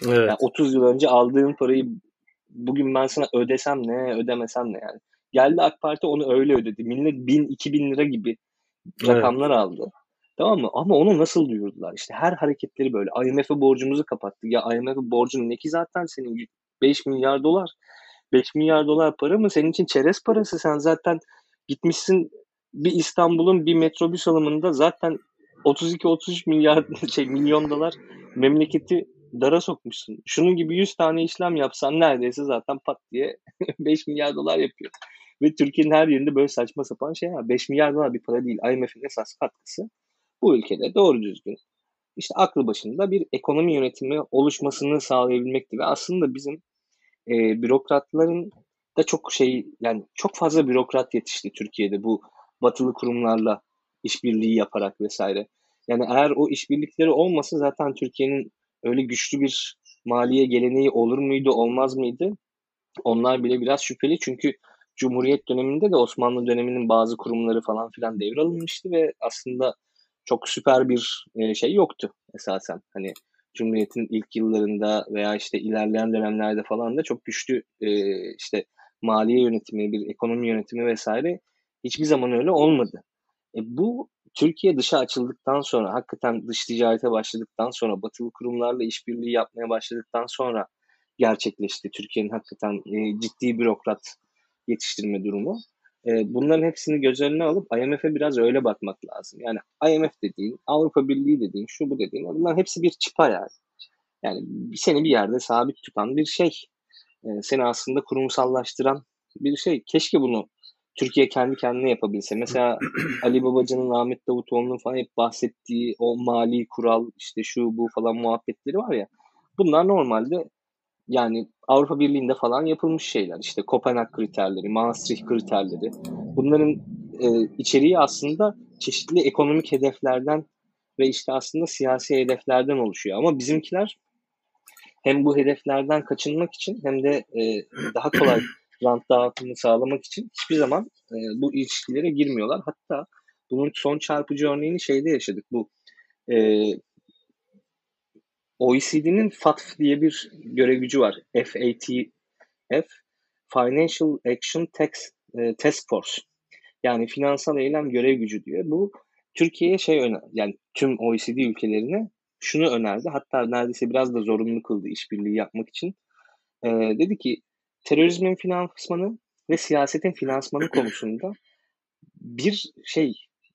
Evet. Yani 30 yıl önce aldığın parayı bugün ben sana ödesem ne, ödemesem ne yani. Geldi AK Parti onu öyle ödedi. Millet 1000, 2000 lira gibi rakamlar evet. aldı. Tamam mı? Ama onu nasıl duyurdular? İşte her hareketleri böyle. IMF'e borcumuzu kapattık. Ya IMF'e borcun ne ki zaten senin 5 milyar dolar. 5 milyar dolar para mı? Senin için çerez parası. Sen zaten gitmişsin bir İstanbul'un bir metrobüs alımında zaten 32-33 milyar [LAUGHS] şey milyon dolar memleketi dara sokmuşsun. Şunun gibi 100 tane işlem yapsan neredeyse zaten pat diye [LAUGHS] 5 milyar dolar yapıyor. Ve Türkiye'nin her yerinde böyle saçma sapan şey var. 5 milyar dolar bir para değil. IMF'in esas katkısı bu ülkede doğru düzgün işte aklı başında bir ekonomi yönetimi oluşmasını sağlayabilmekti. Ve aslında bizim e, bürokratların da çok şey yani çok fazla bürokrat yetişti Türkiye'de bu batılı kurumlarla işbirliği yaparak vesaire. Yani eğer o işbirlikleri olmasa zaten Türkiye'nin öyle güçlü bir maliye geleneği olur muydu, olmaz mıydı? Onlar bile biraz şüpheli çünkü Cumhuriyet döneminde de Osmanlı döneminin bazı kurumları falan filan devralınmıştı ve aslında çok süper bir e, şey yoktu esasen. Hani Cumhuriyet'in ilk yıllarında veya işte ilerleyen dönemlerde falan da çok güçlü e, işte maliye yönetimi, bir ekonomi yönetimi vesaire hiçbir zaman öyle olmadı. E, bu Türkiye dışa açıldıktan sonra, hakikaten dış ticarete başladıktan sonra, batılı kurumlarla işbirliği yapmaya başladıktan sonra gerçekleşti. Türkiye'nin hakikaten e, ciddi bürokrat yetiştirme durumu. E, bunların hepsini göz önüne alıp IMF'e biraz öyle bakmak lazım. Yani IMF dediğin, Avrupa Birliği dediğin, şu bu dediğin, bunların hepsi bir çıpa yani. Yani seni bir yerde sabit tutan bir şey. E, seni aslında kurumsallaştıran bir şey. Keşke bunu Türkiye kendi kendine yapabilse. Mesela [CLEARS THROAT] Ali Babacan'ın, Ahmet Davutoğlu'nun falan hep bahsettiği o mali kural işte şu bu falan muhabbetleri var ya. Bunlar normalde yani Avrupa Birliği'nde falan yapılmış şeyler. İşte Kopenhag kriterleri, Maastricht kriterleri. Bunların e, içeriği aslında çeşitli ekonomik hedeflerden ve işte aslında siyasi hedeflerden oluşuyor. Ama bizimkiler hem bu hedeflerden kaçınmak için hem de e, daha kolay [CLEARS THROAT] rant dağıtımını sağlamak için hiçbir zaman e, bu ilişkilere girmiyorlar. Hatta bunun son çarpıcı örneğini şeyde yaşadık. Bu e, OECD'nin FATF diye bir görev gücü var. FATF, Financial Action Tax, e, Task Force. Yani finansal eylem görev gücü diyor. Bu Türkiye'ye şey öner, yani tüm OECD ülkelerine şunu önerdi. Hatta neredeyse biraz da zorunlu kıldı işbirliği yapmak için. E, dedi ki terörizmin finansmanı ve siyasetin finansmanı konusunda bir şey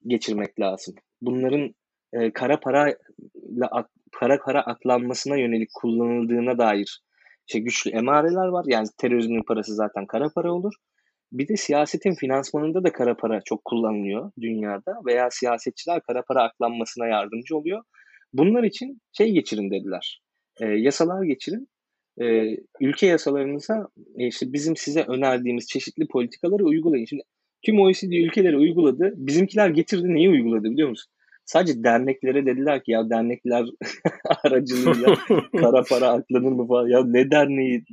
geçirmek lazım. Bunların e, kara para kara para aklanmasına yönelik kullanıldığına dair şey güçlü emareler var. Yani terörizmin parası zaten kara para olur. Bir de siyasetin finansmanında da kara para çok kullanılıyor dünyada veya siyasetçiler kara para aklanmasına yardımcı oluyor. Bunlar için şey geçirin dediler. E, yasalar geçirin. E, ülke yasalarınıza e, işte bizim size önerdiğimiz çeşitli politikaları uygulayın. Şimdi tüm OECD ülkeleri uyguladı. Bizimkiler getirdi neyi uyguladı biliyor musun? Sadece derneklere dediler ki ya dernekler [LAUGHS] aracılığıyla [LAUGHS] kara para aklanır mı falan. Ya ne derneği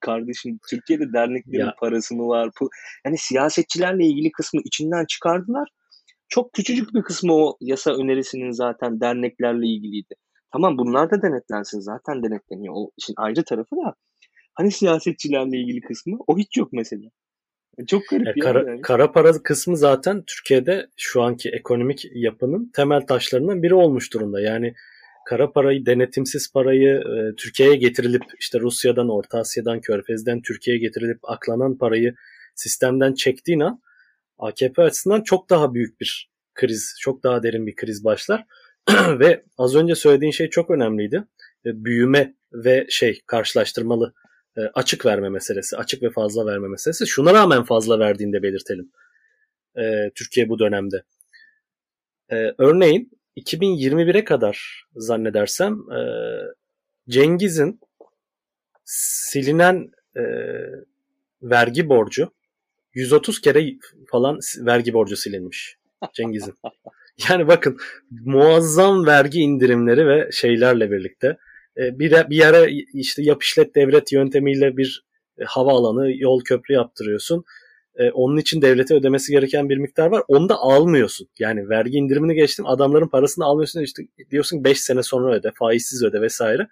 kardeşim Türkiye'de derneklerin ya. parası mı var? Yani siyasetçilerle ilgili kısmı içinden çıkardılar. Çok küçücük bir kısmı o yasa önerisinin zaten derneklerle ilgiliydi. Tamam bunlar da denetlensin zaten denetleniyor. O işin ayrı tarafı da hani siyasetçilerle ilgili kısmı o hiç yok mesela. Çok garip ya. Kara, yani. kara para kısmı zaten Türkiye'de şu anki ekonomik yapının temel taşlarından biri olmuş durumda. Yani kara parayı, denetimsiz parayı e, Türkiye'ye getirilip işte Rusya'dan, Orta Asya'dan, Körfez'den Türkiye'ye getirilip aklanan parayı sistemden çektiğin an AKP açısından çok daha büyük bir kriz, çok daha derin bir kriz başlar. [CLEARS THROAT] ve az önce söylediğin şey çok önemliydi. E, büyüme ve şey karşılaştırmalı e, açık verme meselesi, açık ve fazla verme meselesi. Şuna rağmen fazla verdiğini de belirtelim. E, Türkiye bu dönemde. Örneğin 2021'e kadar zannedersem Cengiz'in silinen vergi borcu 130 kere falan vergi borcu silinmiş Cengiz'in. [LAUGHS] Yani bakın muazzam vergi indirimleri ve şeylerle birlikte e, bir, bir yere işte yap işlet devlet yöntemiyle bir e, havaalanı, yol köprü yaptırıyorsun. E, onun için devlete ödemesi gereken bir miktar var. Onu da almıyorsun. Yani vergi indirimini geçtim. Adamların parasını almıyorsun. İşte diyorsun 5 sene sonra öde, faizsiz öde vesaire.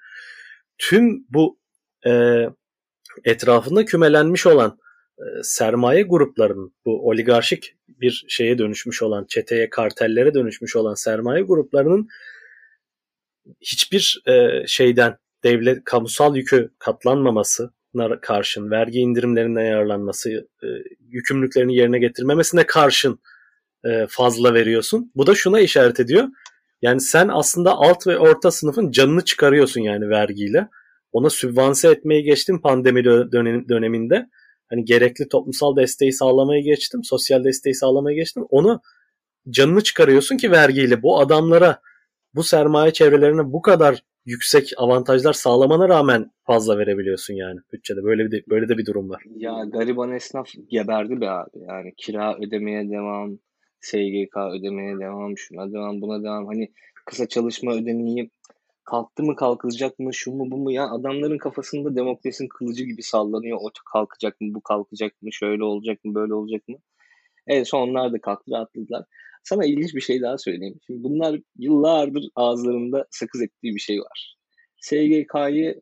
Tüm bu e, etrafında kümelenmiş olan e, sermaye gruplarının bu oligarşik bir şeye dönüşmüş olan çeteye, kartellere dönüşmüş olan sermaye gruplarının hiçbir e, şeyden devlet kamusal yükü katlanmaması karşın, vergi indirimlerinden yararlanması, e, yükümlülüklerini yerine getirmemesine karşın e, fazla veriyorsun. Bu da şuna işaret ediyor. Yani sen aslında alt ve orta sınıfın canını çıkarıyorsun yani vergiyle. Ona sübvanse etmeyi geçtin pandemi dönem, döneminde hani gerekli toplumsal desteği sağlamaya geçtim, sosyal desteği sağlamaya geçtim. Onu canını çıkarıyorsun ki vergiyle bu adamlara, bu sermaye çevrelerine bu kadar yüksek avantajlar sağlamana rağmen fazla verebiliyorsun yani bütçede. Böyle bir de, böyle de bir durum var. Ya gariban esnaf geberdi be abi. Yani kira ödemeye devam, SGK ödemeye devam, şuna devam, buna devam. Hani kısa çalışma ödeneği kalktı mı kalkacak mı şu mu bu mu ya adamların kafasında demokrasinin kılıcı gibi sallanıyor. O kalkacak mı bu kalkacak mı şöyle olacak mı böyle olacak mı? En son onlar da kalktı rahatladılar. Sana ilginç bir şey daha söyleyeyim. Şimdi bunlar yıllardır ağızlarında sakız ettiği bir şey var. SGK'yı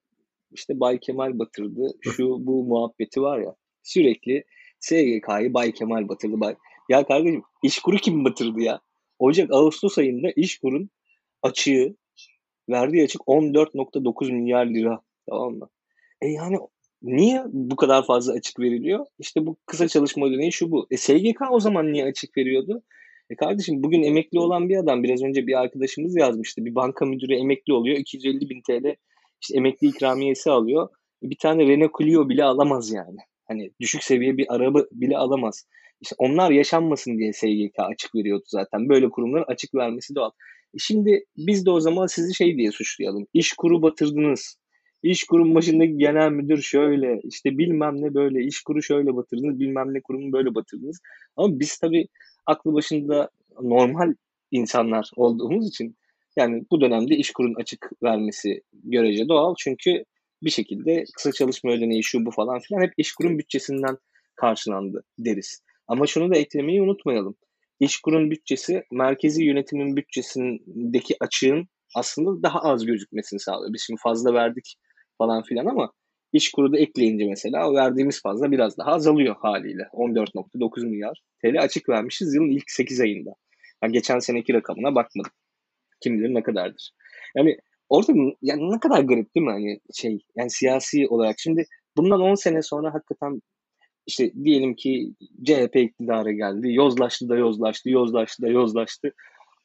işte Bay Kemal batırdı. Şu bu muhabbeti var ya. Sürekli SGK'yı Bay Kemal batırdı. Bay... Ya kardeşim İşkur'u kim batırdı ya? Ocak Ağustos ayında İşkur'un açığı verdiği açık 14.9 milyar lira. Tamam mı? E yani niye bu kadar fazla açık veriliyor? İşte bu kısa çalışma ödeneği şu bu. E SGK o zaman niye açık veriyordu? E kardeşim bugün emekli olan bir adam biraz önce bir arkadaşımız yazmıştı. Bir banka müdürü emekli oluyor. 250 bin TL işte emekli ikramiyesi alıyor. Bir tane Renault Clio bile alamaz yani. Hani düşük seviye bir araba bile alamaz. İşte onlar yaşanmasın diye SGK açık veriyordu zaten. Böyle kurumların açık vermesi doğal. E şimdi biz de o zaman sizi şey diye suçlayalım. İş kuru batırdınız. İş kurum başındaki genel müdür şöyle işte bilmem ne böyle iş kuru şöyle batırdınız bilmem ne kurumu böyle batırdınız. Ama biz tabii aklı başında normal insanlar olduğumuz için yani bu dönemde iş kurun açık vermesi görece doğal. Çünkü bir şekilde kısa çalışma ödeneği şu bu falan filan hep iş kurum bütçesinden karşılandı deriz. Ama şunu da eklemeyi unutmayalım. İşkur'un bütçesi merkezi yönetimin bütçesindeki açığın aslında daha az gözükmesini sağlıyor. Biz şimdi fazla verdik falan filan ama İşkur'u da ekleyince mesela verdiğimiz fazla biraz daha azalıyor haliyle. 14.9 milyar TL açık vermişiz yılın ilk 8 ayında. Yani geçen seneki rakamına bakmadım. Kim bilir ne kadardır. Yani orada yani ne kadar garip değil mi hani şey yani siyasi olarak şimdi bundan 10 sene sonra hakikaten işte diyelim ki CHP iktidara geldi. Yozlaştı da yozlaştı, yozlaştı da yozlaştı.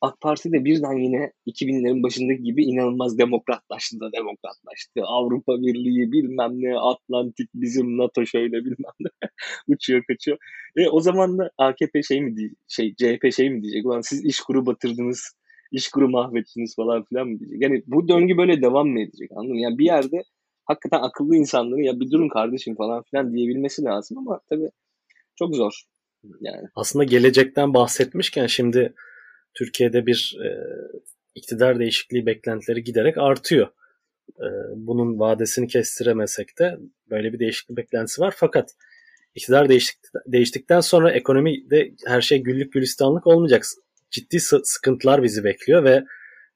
AK Parti de birden yine 2000'lerin başındaki gibi inanılmaz demokratlaştı da demokratlaştı. Avrupa Birliği bilmem ne, Atlantik bizim NATO şöyle bilmem ne [LAUGHS] uçuyor kaçıyor. E, o zaman da AKP şey mi diye, şey CHP şey mi diyecek? Ulan siz iş kuru batırdınız, iş kuru mahvettiniz falan filan mı diyecek? Yani bu döngü böyle devam mı edecek anladın mı? Yani bir yerde hakikaten akıllı insanların ya bir durun kardeşim falan filan diyebilmesi lazım ama tabii çok zor. Yani. Aslında gelecekten bahsetmişken şimdi Türkiye'de bir e, iktidar değişikliği beklentileri giderek artıyor. E, bunun vadesini kestiremesek de böyle bir değişiklik beklentisi var. Fakat iktidar değiştik, değiştikten sonra ekonomide her şey güllük gülistanlık olmayacak. Ciddi sıkıntılar bizi bekliyor ve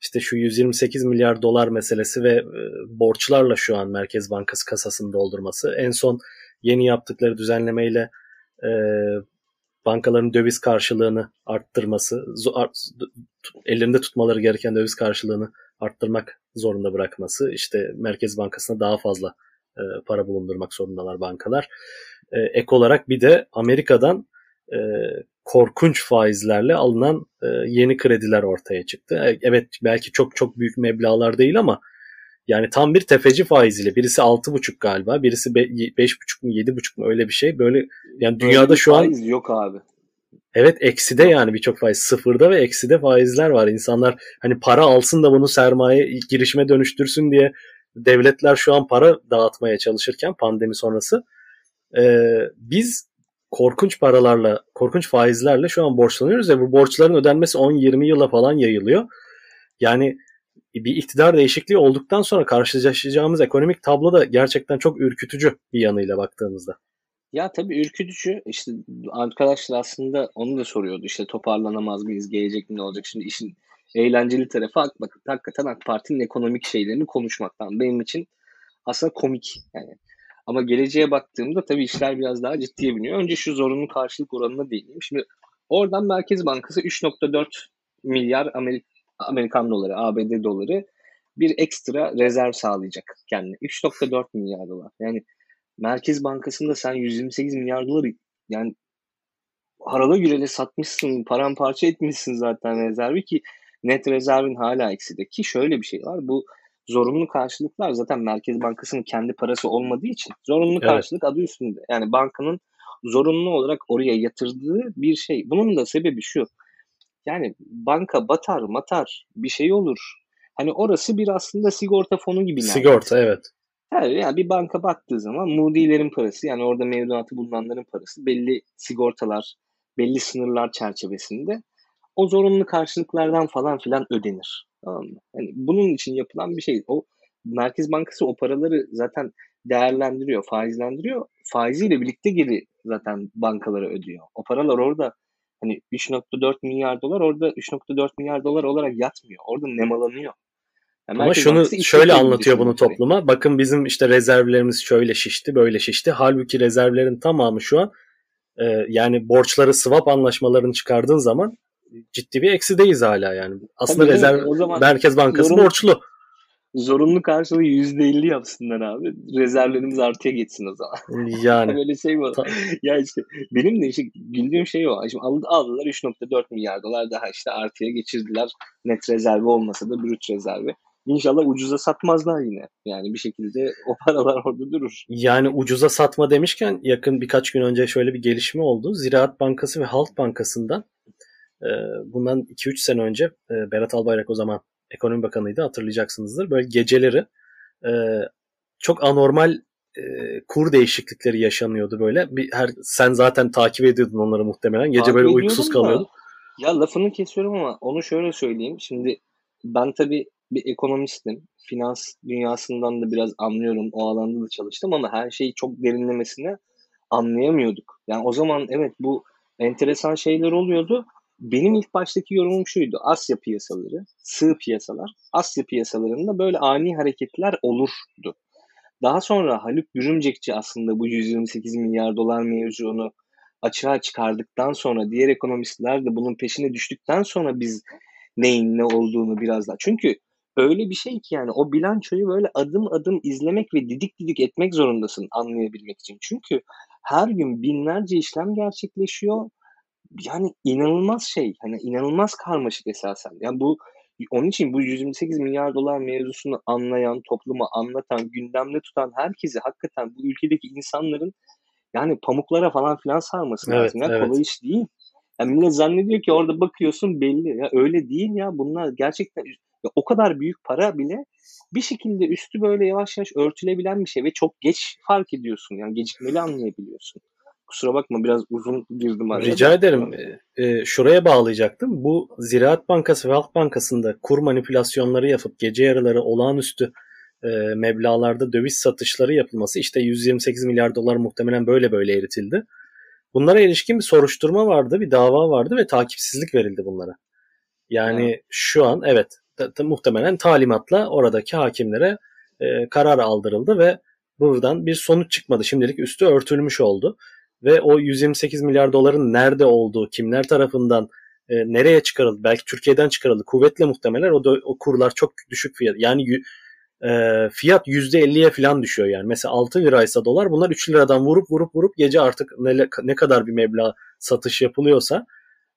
işte şu 128 milyar dolar meselesi ve e, borçlarla şu an Merkez Bankası kasasını doldurması. En son yeni yaptıkları düzenlemeyle e, bankaların döviz karşılığını arttırması, ellerinde tutmaları gereken döviz karşılığını arttırmak zorunda bırakması, işte Merkez Bankası'na daha fazla e, para bulundurmak zorundalar bankalar. E, ek olarak bir de Amerika'dan e, korkunç faizlerle alınan e, yeni krediler ortaya çıktı. E, evet belki çok çok büyük meblalar değil ama yani tam bir tefeci faiziyle birisi 6,5 galiba birisi 5,5 mu 7,5 mu öyle bir şey. Böyle yani dünyada şu an yok abi. Evet ekside yani birçok faiz sıfırda ve ekside faizler var. İnsanlar hani para alsın da bunu sermaye girişime dönüştürsün diye devletler şu an para dağıtmaya çalışırken pandemi sonrası e, biz korkunç paralarla, korkunç faizlerle şu an borçlanıyoruz ve bu borçların ödenmesi 10-20 yıla falan yayılıyor. Yani bir iktidar değişikliği olduktan sonra karşılaşacağımız ekonomik tablo da gerçekten çok ürkütücü bir yanıyla baktığımızda. Ya tabii ürkütücü. İşte arkadaşlar aslında onu da soruyordu. İşte toparlanamaz mıyız? Gelecek mi ne olacak? Şimdi işin eğlenceli tarafı bak, hakikaten AK Parti'nin ekonomik şeylerini konuşmaktan. Benim için aslında komik. Yani ama geleceğe baktığımda tabii işler biraz daha ciddiye biniyor. Önce şu zorunlu karşılık oranına değineyim. Şimdi oradan Merkez Bankası 3.4 milyar Amerik Amerikan doları, ABD doları bir ekstra rezerv sağlayacak kendine. 3.4 milyar dolar. Yani Merkez Bankası'nda sen 128 milyar doları yani harala gürele satmışsın, paramparça etmişsin zaten rezervi ki net rezervin hala ekside. Ki şöyle bir şey var. Bu zorunlu karşılıklar zaten Merkez Bankası'nın kendi parası olmadığı için zorunlu evet. karşılık adı üstünde. Yani bankanın zorunlu olarak oraya yatırdığı bir şey. Bunun da sebebi şu. Yani banka batar matar bir şey olur. Hani orası bir aslında sigorta fonu gibi. Sigorta yani. evet. Evet, yani bir banka baktığı zaman Moody'lerin parası yani orada mevduatı bulunanların parası belli sigortalar, belli sınırlar çerçevesinde o zorunlu karşılıklardan falan filan ödenir. Tamam mı? Yani bunun için yapılan bir şey. O Merkez Bankası o paraları zaten değerlendiriyor, faizlendiriyor. Faiziyle birlikte geri zaten bankalara ödüyor. O paralar orada hani 3.4 milyar dolar orada 3.4 milyar dolar olarak yatmıyor. Orada nemalanıyor. Yani Ama şunu şöyle anlatıyor bunu topluma. Bakın bizim işte rezervlerimiz şöyle şişti, böyle şişti. Halbuki rezervlerin tamamı şu an e, yani borçları swap anlaşmalarını çıkardığın zaman ciddi bir eksideyiz hala yani. Aslında Tabii rezerv zaman Merkez Bankası zorunlu, borçlu. Zorunlu karşılığı %50 yapsınlar abi. Rezervlerimiz artıya geçsin o zaman. [LAUGHS] Yani. Böyle şey var. ya işte benim de işte güldüğüm şey o. Şimdi aldılar 3.4 milyar dolar daha işte artıya geçirdiler. Net rezervi olmasa da brüt rezervi. İnşallah ucuza satmazlar yine. Yani bir şekilde o paralar [LAUGHS] orada durur. Yani ucuza satma demişken yakın birkaç gün önce şöyle bir gelişme oldu. Ziraat Bankası ve Halk Bankası'ndan e, bundan 2-3 sene önce e, Berat Albayrak o zaman ekonomi bakanıydı hatırlayacaksınızdır. Böyle geceleri e, çok anormal e, kur değişiklikleri yaşanıyordu böyle. Bir, her sen zaten takip ediyordun onları muhtemelen. Gece Takip böyle uykusuz kalıyordun. Ya lafını kesiyorum ama onu şöyle söyleyeyim. Şimdi ben tabii bir ekonomistim. Finans dünyasından da biraz anlıyorum. O alanda da çalıştım ama her şeyi çok derinlemesine anlayamıyorduk. Yani o zaman evet bu enteresan şeyler oluyordu. Benim ilk baştaki yorumum şuydu. Asya piyasaları, sığ piyasalar, Asya piyasalarında böyle ani hareketler olurdu. Daha sonra Haluk Bürümcekçi aslında bu 128 milyar dolar mevzunu açığa çıkardıktan sonra diğer ekonomistler de bunun peşine düştükten sonra biz neyin ne olduğunu biraz daha. Çünkü öyle bir şey ki yani o bilançoyu böyle adım adım izlemek ve didik didik etmek zorundasın anlayabilmek için. Çünkü her gün binlerce işlem gerçekleşiyor. Yani inanılmaz şey. Hani inanılmaz karmaşık esasen. Yani bu onun için bu 128 milyar dolar mevzusunu anlayan, topluma anlatan, gündemde tutan herkesi hakikaten bu ülkedeki insanların yani pamuklara falan filan sarması Evet, lazım. Ya evet. kolay iş değil. Yani millet zannediyor ki orada bakıyorsun belli. Ya öyle değil ya. Bunlar gerçekten ya o kadar büyük para bile bir şekilde üstü böyle yavaş yavaş örtülebilen bir şey ve çok geç fark ediyorsun. Yani gecikmeli anlayabiliyorsun. Kusura bakma biraz uzun girdim araya. Rica da. ederim. E, şuraya bağlayacaktım. Bu Ziraat Bankası ve Halk Bankası'nda kur manipülasyonları yapıp gece yarıları olağanüstü e, meblalarda döviz satışları yapılması işte 128 milyar dolar muhtemelen böyle böyle eritildi. Bunlara ilişkin bir soruşturma vardı, bir dava vardı ve takipsizlik verildi bunlara. Yani şu an evet ta- ta- muhtemelen talimatla oradaki hakimlere e, karar aldırıldı ve buradan bir sonuç çıkmadı. Şimdilik üstü örtülmüş oldu. Ve o 128 milyar doların nerede olduğu, kimler tarafından e, nereye çıkarıldı, belki Türkiye'den çıkarıldı. Kuvvetle muhtemelen o, da- o kurlar çok düşük fiyat. Yani e, fiyat %50'ye falan düşüyor yani. Mesela 6 liraysa dolar bunlar 3 liradan vurup vurup vurup gece artık ne, ne kadar bir meblağ satış yapılıyorsa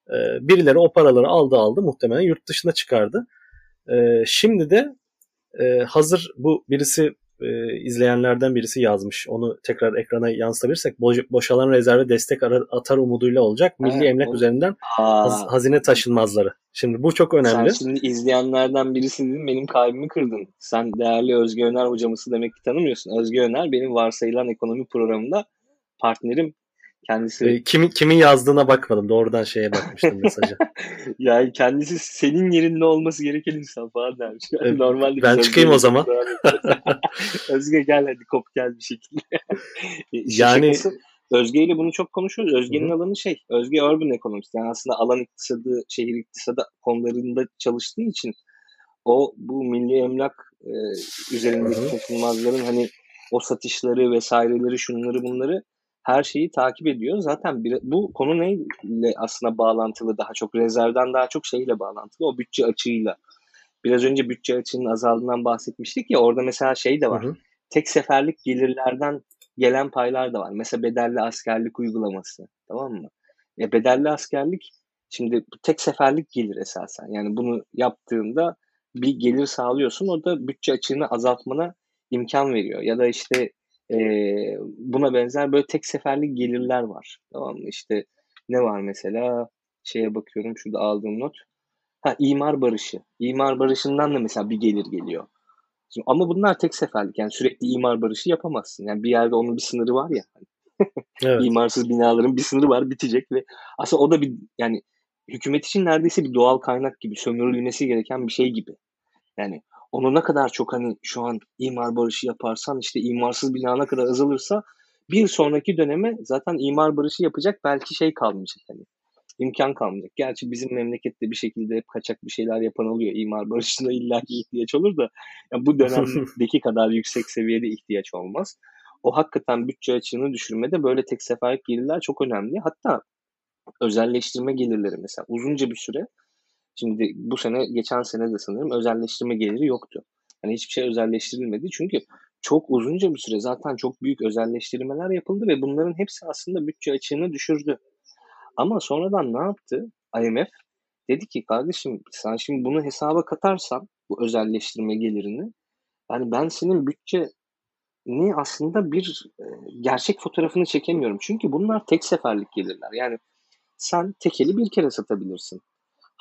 e, birileri o paraları aldı aldı muhtemelen yurt dışına çıkardı. E, şimdi de e, hazır bu birisi e, izleyenlerden birisi yazmış. Onu tekrar ekrana yansıtabilirsek boş- boşalan rezerve destek atar umuduyla olacak. Milli Evet, Emlak o- üzerinden haz- hazine taşınmazları. Şimdi bu çok önemli. Sen şimdi izleyenlerden birisin benim kalbimi kırdın. Sen değerli Özge Öner hocamızı demek ki tanımıyorsun. Özge Öner benim varsayılan ekonomi programında partnerim. Kendisi E, kimin kimin yazdığına bakmadım. Doğrudan şeye bakmıştım mesaja. [LAUGHS] yani kendisi senin yerinde olması gereken insan falan dermiş. E, Normalde ben çıkayım o zaman. [LAUGHS] Özge gel hadi kop gel bir şekilde. İşin Yani- şakası, Özge ile bunu çok konuşuyoruz. Özge'nin Hı alanı şey, Özge urban ekonomist. Yani aslında alan iktisadı, şehir iktisadı konularında çalıştığı için o bu milli emlak e, üzerindeki Hı hani o satışları vesaireleri şunları bunları her şeyi takip ediyor. Zaten bir, bu konu neyle aslında bağlantılı daha çok rezervden daha çok şeyle bağlantılı o bütçe açığıyla. Biraz önce bütçe açığının azaldığından bahsetmiştik ya orada mesela şey de var. Hı hı. Tek seferlik gelirlerden gelen paylar da var. Mesela bedelli askerlik uygulaması. Tamam mı? E, bedelli askerlik şimdi tek seferlik gelir esasen. Yani bunu yaptığında bir gelir sağlıyorsun. O da bütçe açığını azaltmana imkan veriyor. Ya da işte e, buna benzer böyle tek seferlik gelirler var. Tamam mı? İşte ne var mesela? Şeye bakıyorum şurada aldığım not. Ha imar barışı. İmar barışından da mesela bir gelir geliyor. Şimdi, ama bunlar tek seferlik. Yani sürekli imar barışı yapamazsın. Yani bir yerde onun bir sınırı var ya. [LAUGHS] Evet. İmarsız binaların bir sınırı var bitecek ve aslında o da bir yani hükümet için neredeyse bir doğal kaynak gibi sömürülmesi gereken bir şey gibi. Yani onu ne kadar çok hani şu an imar barışı yaparsan işte imarsız bina ne kadar azalırsa bir sonraki döneme zaten imar barışı yapacak belki şey kalmayacak hani imkan kalmayacak. Gerçi bizim memlekette bir şekilde hep kaçak bir şeyler yapan oluyor. İmar barışına [LAUGHS] illaki ihtiyaç olur da ya bu dönemdeki [LAUGHS] kadar yüksek seviyede ihtiyaç olmaz. O hakikaten bütçe açığını düşürmede böyle tek seferlik gelirler çok önemli. Hatta özelleştirme gelirleri mesela uzunca bir süre şimdi bu sene geçen sene de sanırım özelleştirme geliri yoktu. Hani hiçbir şey özelleştirilmedi çünkü çok uzunca bir süre zaten çok büyük özelleştirmeler yapıldı ve bunların hepsi aslında bütçe açığını düşürdü. Ama sonradan ne yaptı IMF? Dedi ki kardeşim sen şimdi bunu hesaba katarsan bu özelleştirme gelirini. Yani ben senin bütçe ni aslında bir e, gerçek fotoğrafını çekemiyorum. Çünkü bunlar tek seferlik gelirler. Yani sen tekeli bir kere satabilirsin.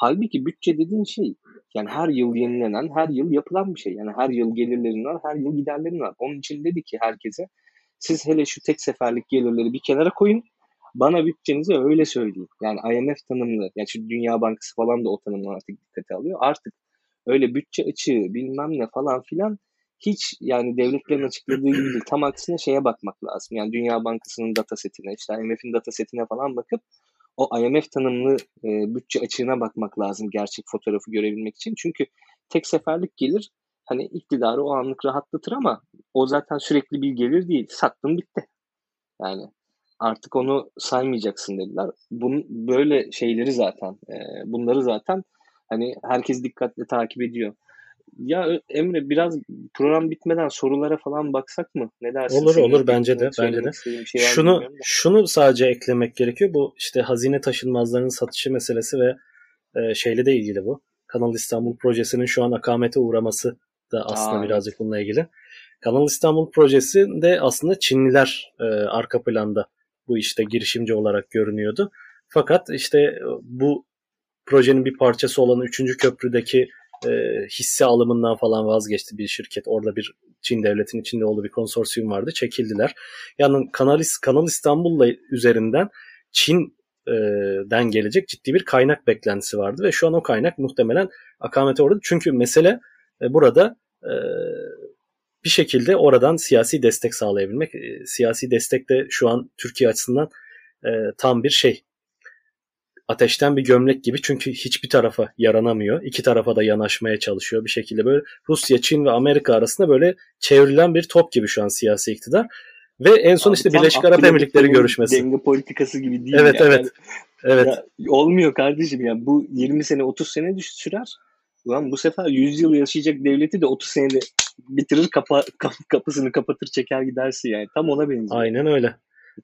Halbuki bütçe dediğin şey yani her yıl yenilenen, her yıl yapılan bir şey. Yani her yıl gelirlerin var, her yıl giderlerin var. Onun için dedi ki herkese siz hele şu tek seferlik gelirleri bir kenara koyun. Bana bütçenizi öyle söyleyin. Yani IMF tanımlı, yani şu Dünya Bankası falan da o tanımları artık dikkate alıyor. Artık öyle bütçe açığı bilmem ne falan filan hiç yani devletlerin açıkladığı gibi değil. Tam aksine şeye bakmak lazım. Yani Dünya Bankası'nın data setine, işte IMF'in data setine falan bakıp o IMF tanımlı e, bütçe açığına bakmak lazım gerçek fotoğrafı görebilmek için. Çünkü tek seferlik gelir hani iktidarı o anlık rahatlatır ama o zaten sürekli bir gelir değil. Sattın bitti. Yani artık onu saymayacaksın dediler. Bunun böyle şeyleri zaten e, bunları zaten hani herkes dikkatle takip ediyor. Ya Emre biraz program bitmeden sorulara falan baksak mı? Ne dersin? Olur olur bence de bence de. Şey şunu şunu sadece eklemek gerekiyor. Bu işte hazine taşınmazlarının satışı meselesi ve e, şeyle de ilgili bu. Kanal İstanbul projesinin şu an akamete uğraması da aslında Aa, birazcık bununla ilgili. Kanal İstanbul projesi de aslında Çinliler e, arka planda bu işte girişimci olarak görünüyordu. Fakat işte bu projenin bir parçası olan 3. köprüdeki e, hisse alımından falan vazgeçti bir şirket. Orada bir Çin devletinin içinde olduğu bir konsorsiyum vardı. Çekildiler. Yani Kanal, Kanal İstanbul'la üzerinden Çin'den gelecek ciddi bir kaynak beklentisi vardı ve şu an o kaynak muhtemelen akamete uğradı. Çünkü mesele e, burada e, bir şekilde oradan siyasi destek sağlayabilmek. E, siyasi destek de şu an Türkiye açısından e, tam bir şey ateşten bir gömlek gibi çünkü hiçbir tarafa yaranamıyor. İki tarafa da yanaşmaya çalışıyor bir şekilde böyle Rusya, Çin ve Amerika arasında böyle çevrilen bir top gibi şu an siyasi iktidar. Ve en son Abi işte Birleşik Arap Emirlikleri görüşmesi. Denge politikası gibi değil Evet yani. evet. Evet. Ya, olmuyor kardeşim ya. Bu 20 sene 30 sene sürer. Ulan bu sefer 100 yıl yaşayacak devleti de 30 senede bitirir kapa, [LAUGHS] kapısını kapatır çeker gidersin yani. Tam ona benziyor. Aynen öyle.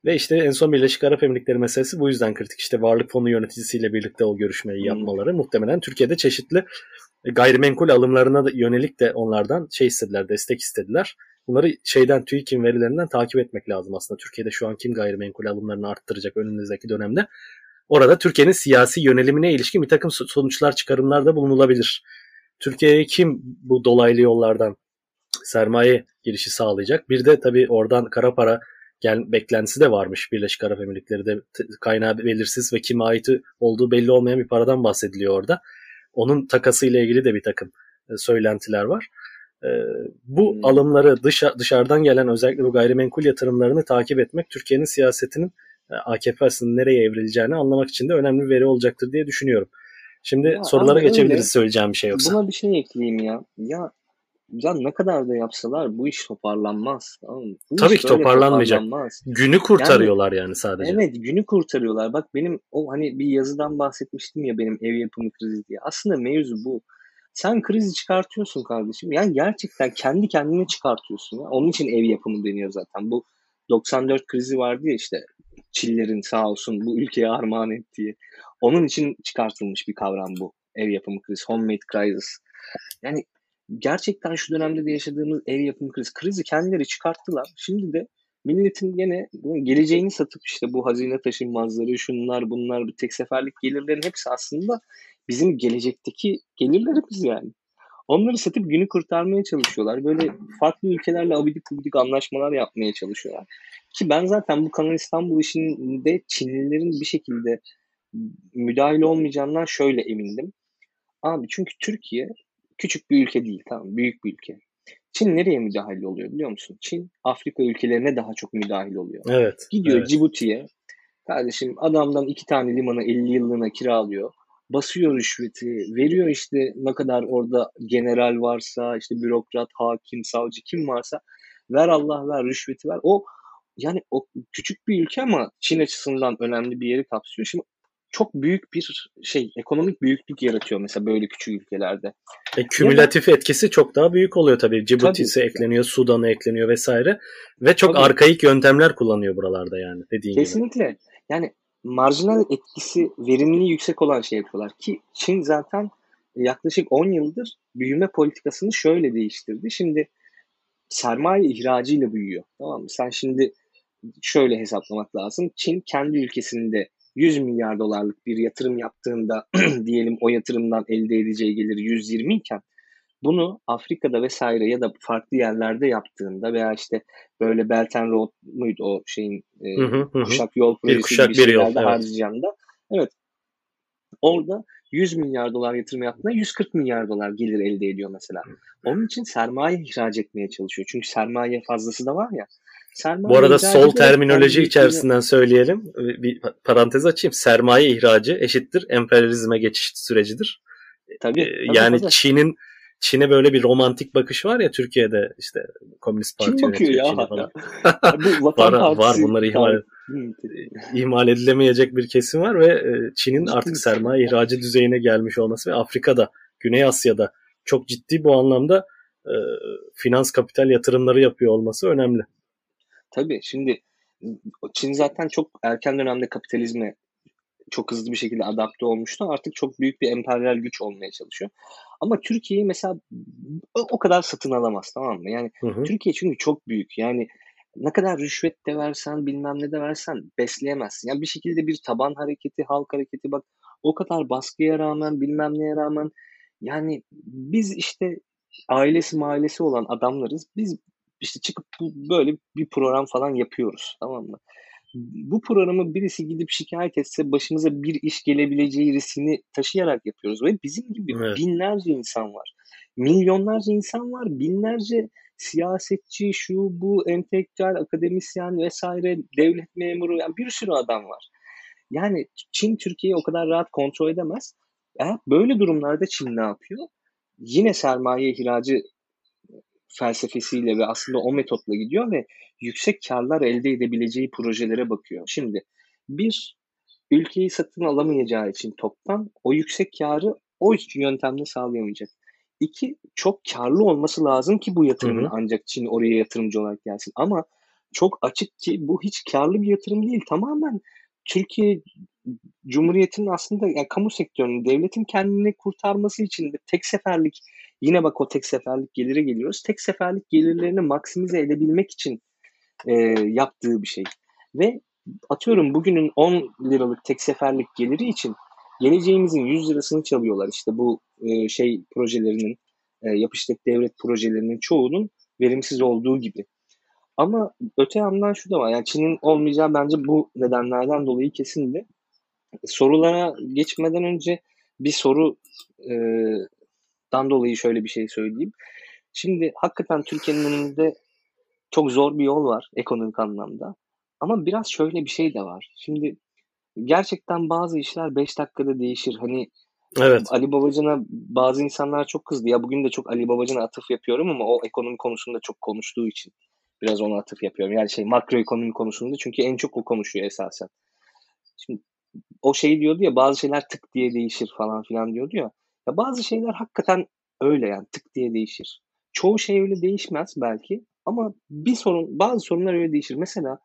Ve işte en son Birleşik Arap Emirlikleri meselesi bu yüzden kritik. İşte varlık fonu yöneticisiyle birlikte o görüşmeyi hmm. yapmaları hmm. muhtemelen Türkiye'de çeşitli gayrimenkul alımlarına da yönelik de onlardan şey istediler, destek istediler. Bunları şeyden TÜİK'in verilerinden takip etmek lazım aslında. Türkiye'de şu an kim gayrimenkul alımlarını arttıracak önümüzdeki dönemde. Orada Türkiye'nin siyasi yönelimine ilişkin bir takım sonuçlar, çıkarımlar da bulunulabilir. Türkiye'ye kim bu dolaylı yollardan sermaye girişi sağlayacak? Bir de tabii oradan kara para gel beklentisi de varmış Birleşik Arap Emirlikleri'de. Kaynağı belirsiz ve kime ait olduğu belli olmayan bir paradan bahsediliyor orada. Onun takasıyla ilgili de bir takım e, söylentiler var. E, bu hmm. alımları dışa, dışarıdan gelen özellikle bu gayrimenkul yatırımlarını takip etmek Türkiye'nin siyasetinin e, AKP aslında nereye evrileceğini anlamak için de önemli bir veri olacaktır diye düşünüyorum. Şimdi ya sorulara geçebiliriz öyle. söyleyeceğim bir şey yoksa. Buna bir şey ekleyeyim ya. Ya ya ne kadar da yapsalar bu iş toparlanmaz. Tamam Bu Tabii ki toparlanmayacak. Günü kurtarıyorlar yani, yani sadece. Evet günü kurtarıyorlar. Bak benim o hani bir yazıdan bahsetmiştim ya benim ev yapımı krizi diye. Aslında mevzu bu. Sen krizi çıkartıyorsun kardeşim. Yani gerçekten kendi kendine çıkartıyorsun. Ya. Onun için ev yapımı deniyor zaten. Bu 94 krizi vardı ya işte Çillerin sağ olsun bu ülkeye armağan ettiği. Onun için çıkartılmış bir kavram bu. Ev yapımı krizi, homemade crisis. Yani gerçekten şu dönemde de yaşadığımız ev yapımı krizi, krizi kendileri çıkarttılar. Şimdi de milletin gene geleceğini satıp işte bu hazine taşınmazları, şunlar bunlar, bir tek seferlik gelirlerin hepsi aslında bizim gelecekteki gelirlerimiz yani. Onları satıp günü kurtarmaya çalışıyorlar. Böyle farklı ülkelerle abidik gubidik anlaşmalar yapmaya çalışıyorlar. Ki ben zaten bu Kanal İstanbul işinde Çinlilerin bir şekilde müdahil olmayacağından şöyle emindim. Abi çünkü Türkiye küçük bir ülke değil tamam büyük bir ülke. Çin nereye müdahil oluyor biliyor musun? Çin Afrika ülkelerine daha çok müdahil oluyor. Evet. Gidiyor evet. Cibuti'ye. Kardeşim adamdan iki tane limanı 50 yıllığına kiralıyor. Basıyor rüşveti, veriyor işte ne kadar orada general varsa, işte bürokrat, hakim, savcı kim varsa ver Allah ver rüşveti ver. O yani o küçük bir ülke ama Çin açısından önemli bir yeri kapsıyor. Şimdi çok büyük bir şey ekonomik büyüklük yaratıyor mesela böyle küçük ülkelerde. E, kümülatif ya etkisi çok daha büyük oluyor tabii. Cibuti'si ekleniyor, Sudan'a ekleniyor vesaire ve çok tabii. arkaik yöntemler kullanıyor buralarda yani dediğin Kesinlikle. gibi. Yani marjinal etkisi verimliliği yüksek olan şey yapıyorlar ki Çin zaten yaklaşık 10 yıldır büyüme politikasını şöyle değiştirdi. Şimdi sermaye ihracıyla büyüyor. Tamam mı? Sen şimdi şöyle hesaplamak lazım. Çin kendi ülkesinde 100 milyar dolarlık bir yatırım yaptığında [CLEARS THROAT] diyelim o yatırımdan elde edeceği gelir 120 iken bunu Afrika'da vesaire ya da farklı yerlerde yaptığında veya işte böyle Belt and Road muydu o şeyin e, hı hı hı. kuşak yol projesi bir kuşak gibi bir yol, evet. harcayacağında evet orada 100 milyar dolar yatırım yaptığında 140 milyar dolar gelir elde ediyor mesela. Onun için sermaye ihraç etmeye çalışıyor. Çünkü sermaye fazlası da var ya. Sermaye Bu arada sol terminoloji içerisinden söyleyelim. Bir parantez açayım. Sermaye ihracı eşittir emperyalizme geçiş sürecidir. Tabii, ee, tabii yani tabii. Çin'in Çin'e böyle bir romantik bakış var ya Türkiye'de işte Komünist Parti Kim bakıyor ya? Falan. [LAUGHS] Bu var, var bunları ihmal, ihmal edilemeyecek bir kesim var ve e, Çin'in artık sermaye ihracı düzeyine gelmiş olması ve Afrika'da, Güney Asya'da çok ciddi bu anlamda e, finans kapital yatırımları yapıyor olması önemli. Tabii şimdi Çin zaten çok erken dönemde kapitalizme çok hızlı bir şekilde adapte olmuştu. Artık çok büyük bir emperyal güç olmaya çalışıyor. Ama Türkiye'yi mesela o kadar satın alamaz tamam mı? Yani hı hı. Türkiye çünkü çok büyük. Yani ne kadar rüşvet de versen bilmem ne de versen besleyemezsin. Yani bir şekilde bir taban hareketi, halk hareketi bak o kadar baskıya rağmen bilmem neye rağmen yani biz işte ailesi mahallesi olan adamlarız. Biz işte çıkıp bu, böyle bir program falan yapıyoruz tamam mı? Bu programı birisi gidip şikayet etse başımıza bir iş gelebileceği riskini taşıyarak yapıyoruz. Ve bizim gibi evet. binlerce insan var. Milyonlarca insan var. Binlerce siyasetçi, şu bu, entelektüel, akademisyen vesaire, devlet memuru yani bir sürü adam var. Yani Çin Türkiye'yi o kadar rahat kontrol edemez. Eğer böyle durumlarda Çin ne yapıyor? Yine sermaye ihracı felsefesiyle ve aslında o metotla gidiyor ve yüksek karlar elde edebileceği projelere bakıyor. Şimdi bir ülkeyi satın alamayacağı için toptan o yüksek karı o yöntemle sağlayamayacak. İki, çok karlı olması lazım ki bu yatırımın hı hı. ancak Çin oraya yatırımcı olarak gelsin. Ama çok açık ki bu hiç karlı bir yatırım değil. Tamamen Türkiye Cumhuriyeti'nin aslında yani kamu sektörünün, devletin kendini kurtarması için tek seferlik Yine bak o tek seferlik gelire geliyoruz. Tek seferlik gelirlerini maksimize edebilmek için e, yaptığı bir şey. Ve atıyorum bugünün 10 liralık tek seferlik geliri için geleceğimizin 100 lirasını çalıyorlar. İşte bu e, şey projelerinin, e, yapıştık devlet projelerinin çoğunun verimsiz olduğu gibi. Ama öte yandan şu da var. Yani Çin'in olmayacağı bence bu nedenlerden dolayı kesindi. Sorulara geçmeden önce bir soru e, dan dolayı şöyle bir şey söyleyeyim. Şimdi hakikaten Türkiye'nin önünde çok zor bir yol var ekonomik anlamda. Ama biraz şöyle bir şey de var. Şimdi gerçekten bazı işler 5 dakikada değişir. Hani Evet. Ali Babacan'a bazı insanlar çok kızdı. Ya bugün de çok Ali Babacan'a atıf yapıyorum ama o ekonomi konusunda çok konuştuğu için biraz ona atıf yapıyorum. Yani şey makro ekonomi konusunda çünkü en çok o konuşuyor esasen. Şimdi o şey diyordu ya bazı şeyler tık diye değişir falan filan diyordu ya. Ya bazı şeyler hakikaten öyle yani tık diye değişir. Çoğu şey öyle değişmez belki ama bir sorun bazı sorunlar öyle değişir. Mesela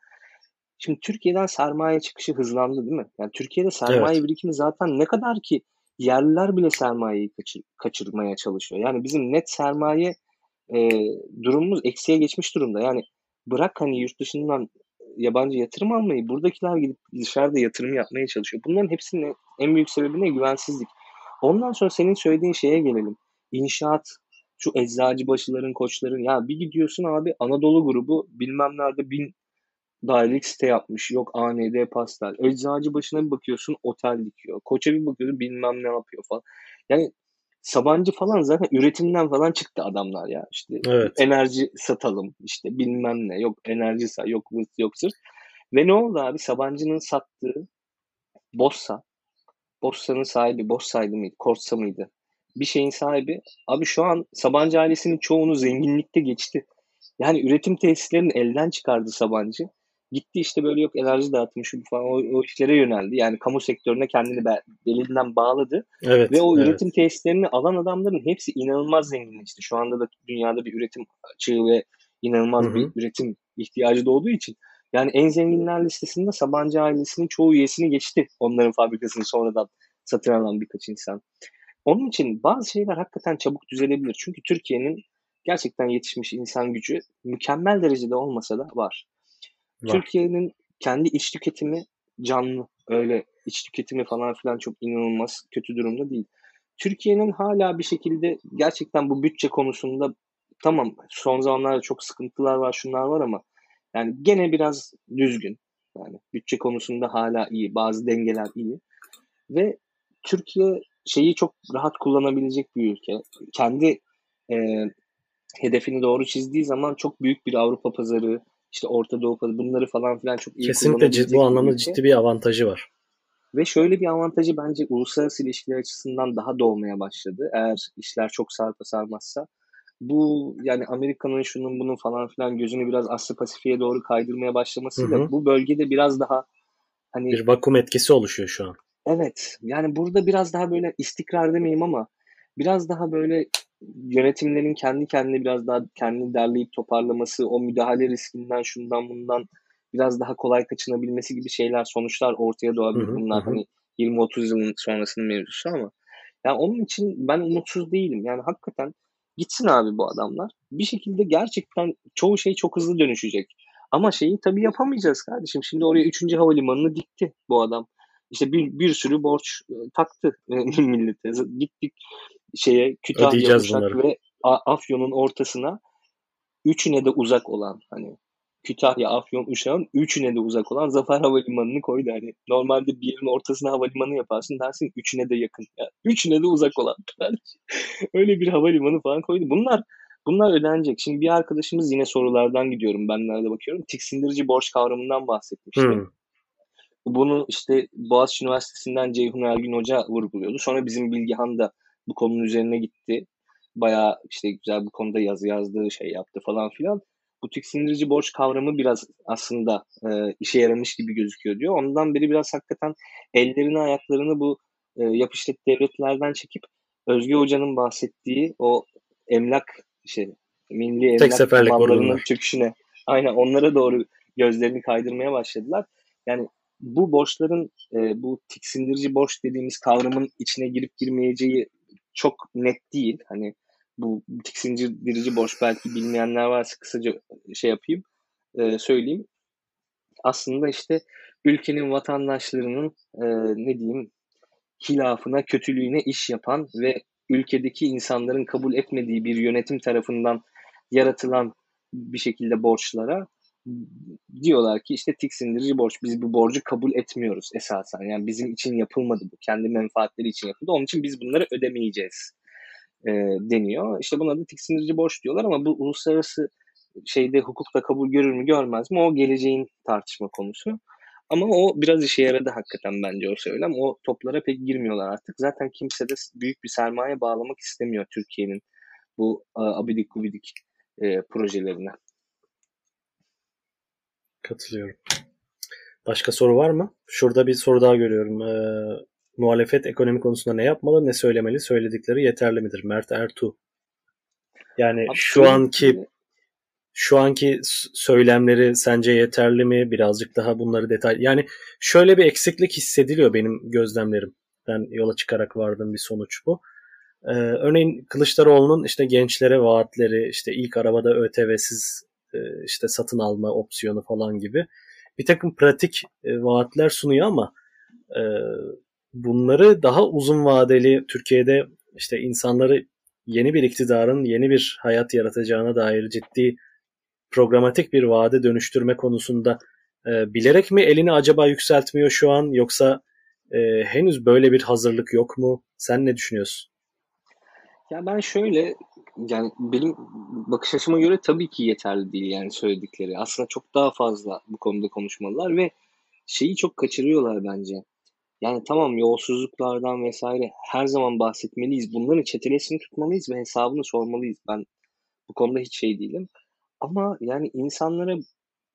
şimdi Türkiye'den sermaye çıkışı hızlandı değil mi? Yani Türkiye'de sermaye evet. birikimi zaten ne kadar ki yerliler bile sermayeyi kaçır, kaçırmaya çalışıyor. Yani bizim net sermaye e, durumumuz eksiye geçmiş durumda. Yani bırak hani yurt dışından yabancı yatırım almayı buradakiler gidip dışarıda yatırım yapmaya çalışıyor. Bunların hepsinin en büyük sebebi ne? Güvensizlik. Ondan sonra senin söylediğin şeye gelelim. İnşaat, şu eczacı başıların, koçların. Ya bir gidiyorsun abi Anadolu grubu bilmem nerede bin dairelik site yapmış. Yok AND pastel. Eczacı başına bir bakıyorsun otel dikiyor. Koça bir bakıyorsun bilmem ne yapıyor falan. Yani Sabancı falan zaten üretimden falan çıktı adamlar ya. İşte evet. enerji satalım işte bilmem ne. Yok enerji say yok yok sırf. Ve ne oldu abi? Sabancı'nın sattığı Bossa Borsa'nın sahibi, Borsa'ydı mıydı, Korsa mıydı? Bir şeyin sahibi. Abi şu an Sabancı ailesinin çoğunu zenginlikte geçti. Yani üretim tesislerini elden çıkardı Sabancı. Gitti işte böyle yok enerji dağıtımı şu falan o, o işlere yöneldi. Yani kamu sektörüne kendini be, belinden bağladı. Evet, Ve o evet. üretim tesislerini alan adamların hepsi inanılmaz zenginleşti. Şu anda da dünyada bir üretim açığı ve inanılmaz Hı-hı. bir üretim ihtiyacı doğduğu için yani en zenginler listesinde Sabancı ailesinin çoğu üyesini geçti. Onların fabrikasını sonradan satın alan birkaç insan. Onun için bazı şeyler hakikaten çabuk düzelebilir. Çünkü Türkiye'nin gerçekten yetişmiş insan gücü mükemmel derecede olmasa da var. var. Türkiye'nin kendi iç tüketimi canlı. Öyle iç tüketimi falan filan çok inanılmaz kötü durumda değil. Türkiye'nin hala bir şekilde gerçekten bu bütçe konusunda tamam son zamanlarda çok sıkıntılar var şunlar var ama yani gene biraz düzgün. Yani bütçe konusunda hala iyi. Bazı dengeler iyi. Ve Türkiye şeyi çok rahat kullanabilecek bir ülke. Kendi e, hedefini doğru çizdiği zaman çok büyük bir Avrupa pazarı, işte Orta Doğu pazarı bunları falan filan çok iyi Kesinlikle ciddi, bu anlamda ciddi bir avantajı var. Ve şöyle bir avantajı bence uluslararası ilişkiler açısından daha doğmaya başladı. Eğer işler çok sarpa sarmazsa. Bu yani Amerika'nın şunun bunun falan filan gözünü biraz Asya Pasifik'e doğru kaydırmaya başlamasıyla hı hı. bu bölgede biraz daha hani bir vakum etkisi oluşuyor şu an. Evet. Yani burada biraz daha böyle istikrar demeyeyim ama biraz daha böyle yönetimlerin kendi kendine biraz daha kendini derleyip toparlaması, o müdahale riskinden şundan bundan biraz daha kolay kaçınabilmesi gibi şeyler, sonuçlar ortaya doğabilir. Hı hı, Bunlar hı. hani 20-30 yılın sonrasının mevzusu ama yani onun için ben umutsuz değilim. Yani hakikaten gitsin abi bu adamlar. Bir şekilde gerçekten çoğu şey çok hızlı dönüşecek. Ama şeyi tabii yapamayacağız kardeşim. Şimdi oraya 3. havalimanını dikti bu adam. İşte bir, bir sürü borç e, taktı [LAUGHS] millete. Gittik şeye Kütahya, Uşak ve Afyon'un ortasına üçüne de uzak olan hani Kütahya, Afyon, Uşak'ın üçüne de uzak olan Zafer Havalimanı'nı koydu. Hani normalde bir yerin ortasına havalimanı yaparsın dersin üçüne de yakın. Yani üçüne de uzak olan. [LAUGHS] Öyle bir havalimanı falan koydu. Bunlar bunlar ödenecek. Şimdi bir arkadaşımız yine sorulardan gidiyorum. Ben nerede bakıyorum. Tiksindirici borç kavramından bahsetmişti. Hmm. Bunu işte Boğaziçi Üniversitesi'nden Ceyhun Ergün Hoca vurguluyordu. Sonra bizim Bilgihan da bu konunun üzerine gitti. Bayağı işte güzel bu konuda yazı yazdığı şey yaptı falan filan. Bu tiksindirici borç kavramı biraz aslında e, işe yaramış gibi gözüküyor diyor. Ondan beri biraz hakikaten ellerini ayaklarını bu e, yapıştık devletlerden çekip Özge Hoca'nın bahsettiği o emlak şey milli emlak mallarının çöküşüne aynen onlara doğru gözlerini kaydırmaya başladılar. Yani bu borçların e, bu tiksindirici borç dediğimiz kavramın içine girip girmeyeceği çok net değil. Hani bu tiksindirici borç belki bilmeyenler varsa kısaca şey yapayım e, söyleyeyim. Aslında işte ülkenin vatandaşlarının e, ne diyeyim hilafına, kötülüğüne iş yapan ve ülkedeki insanların kabul etmediği bir yönetim tarafından yaratılan bir şekilde borçlara diyorlar ki işte tiksindirici borç. Biz bu borcu kabul etmiyoruz esasen. Yani bizim için yapılmadı bu. Kendi menfaatleri için yapıldı. Onun için biz bunları ödemeyeceğiz e, deniyor. İşte buna da tiksindirici borç diyorlar ama bu uluslararası şeyde hukukta kabul görür mü görmez mi o geleceğin tartışma konusu. Ama o biraz işe yaradı hakikaten bence o söylem. O toplara pek girmiyorlar artık. Zaten kimse de büyük bir sermaye bağlamak istemiyor Türkiye'nin bu abidik gubidik e, projelerine. Katılıyorum. Başka soru var mı? Şurada bir soru daha görüyorum. Ee, muhalefet ekonomi konusunda ne yapmalı, ne söylemeli, söyledikleri yeterli midir? Mert Ertuğ. Yani Abi, şu anki şu anki söylemleri sence yeterli mi? Birazcık daha bunları detay. Yani şöyle bir eksiklik hissediliyor benim gözlemlerim. Ben yola çıkarak vardığım bir sonuç bu. Ee, örneğin Kılıçdaroğlu'nun işte gençlere vaatleri, işte ilk arabada ÖTV'siz e, işte satın alma opsiyonu falan gibi bir takım pratik e, vaatler sunuyor ama e, bunları daha uzun vadeli Türkiye'de işte insanları yeni bir iktidarın yeni bir hayat yaratacağına dair ciddi programatik bir vaade dönüştürme konusunda bilerek mi elini acaba yükseltmiyor şu an yoksa henüz böyle bir hazırlık yok mu? Sen ne düşünüyorsun? Ya ben şöyle yani benim bakış açıma göre tabii ki yeterli değil yani söyledikleri. Aslında çok daha fazla bu konuda konuşmalılar ve şeyi çok kaçırıyorlar bence. Yani tamam yolsuzluklardan vesaire her zaman bahsetmeliyiz. Bunların çetelesini tutmalıyız ve hesabını sormalıyız. Ben bu konuda hiç şey değilim. Ama yani insanlara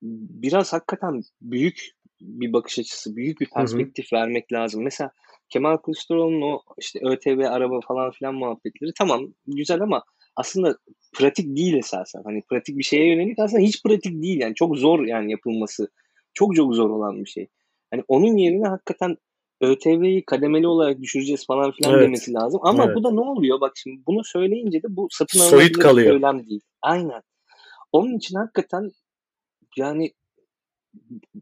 biraz hakikaten büyük bir bakış açısı, büyük bir perspektif hı hı. vermek lazım. Mesela Kemal Kılıçdaroğlu'nun o işte ÖTV araba falan filan muhabbetleri tamam güzel ama aslında pratik değil esasen. Hani pratik bir şeye yönelik aslında hiç pratik değil yani çok zor yani yapılması. Çok çok zor olan bir şey. Hani onun yerine hakikaten ÖTV'yi kademeli olarak düşüreceğiz falan filan Evet. demesi lazım. Ama Evet. bu da ne oluyor? Bak şimdi bunu söyleyince de bu satın alınabilir bir kalıyor. söylem değil. Aynen. Onun için hakikaten yani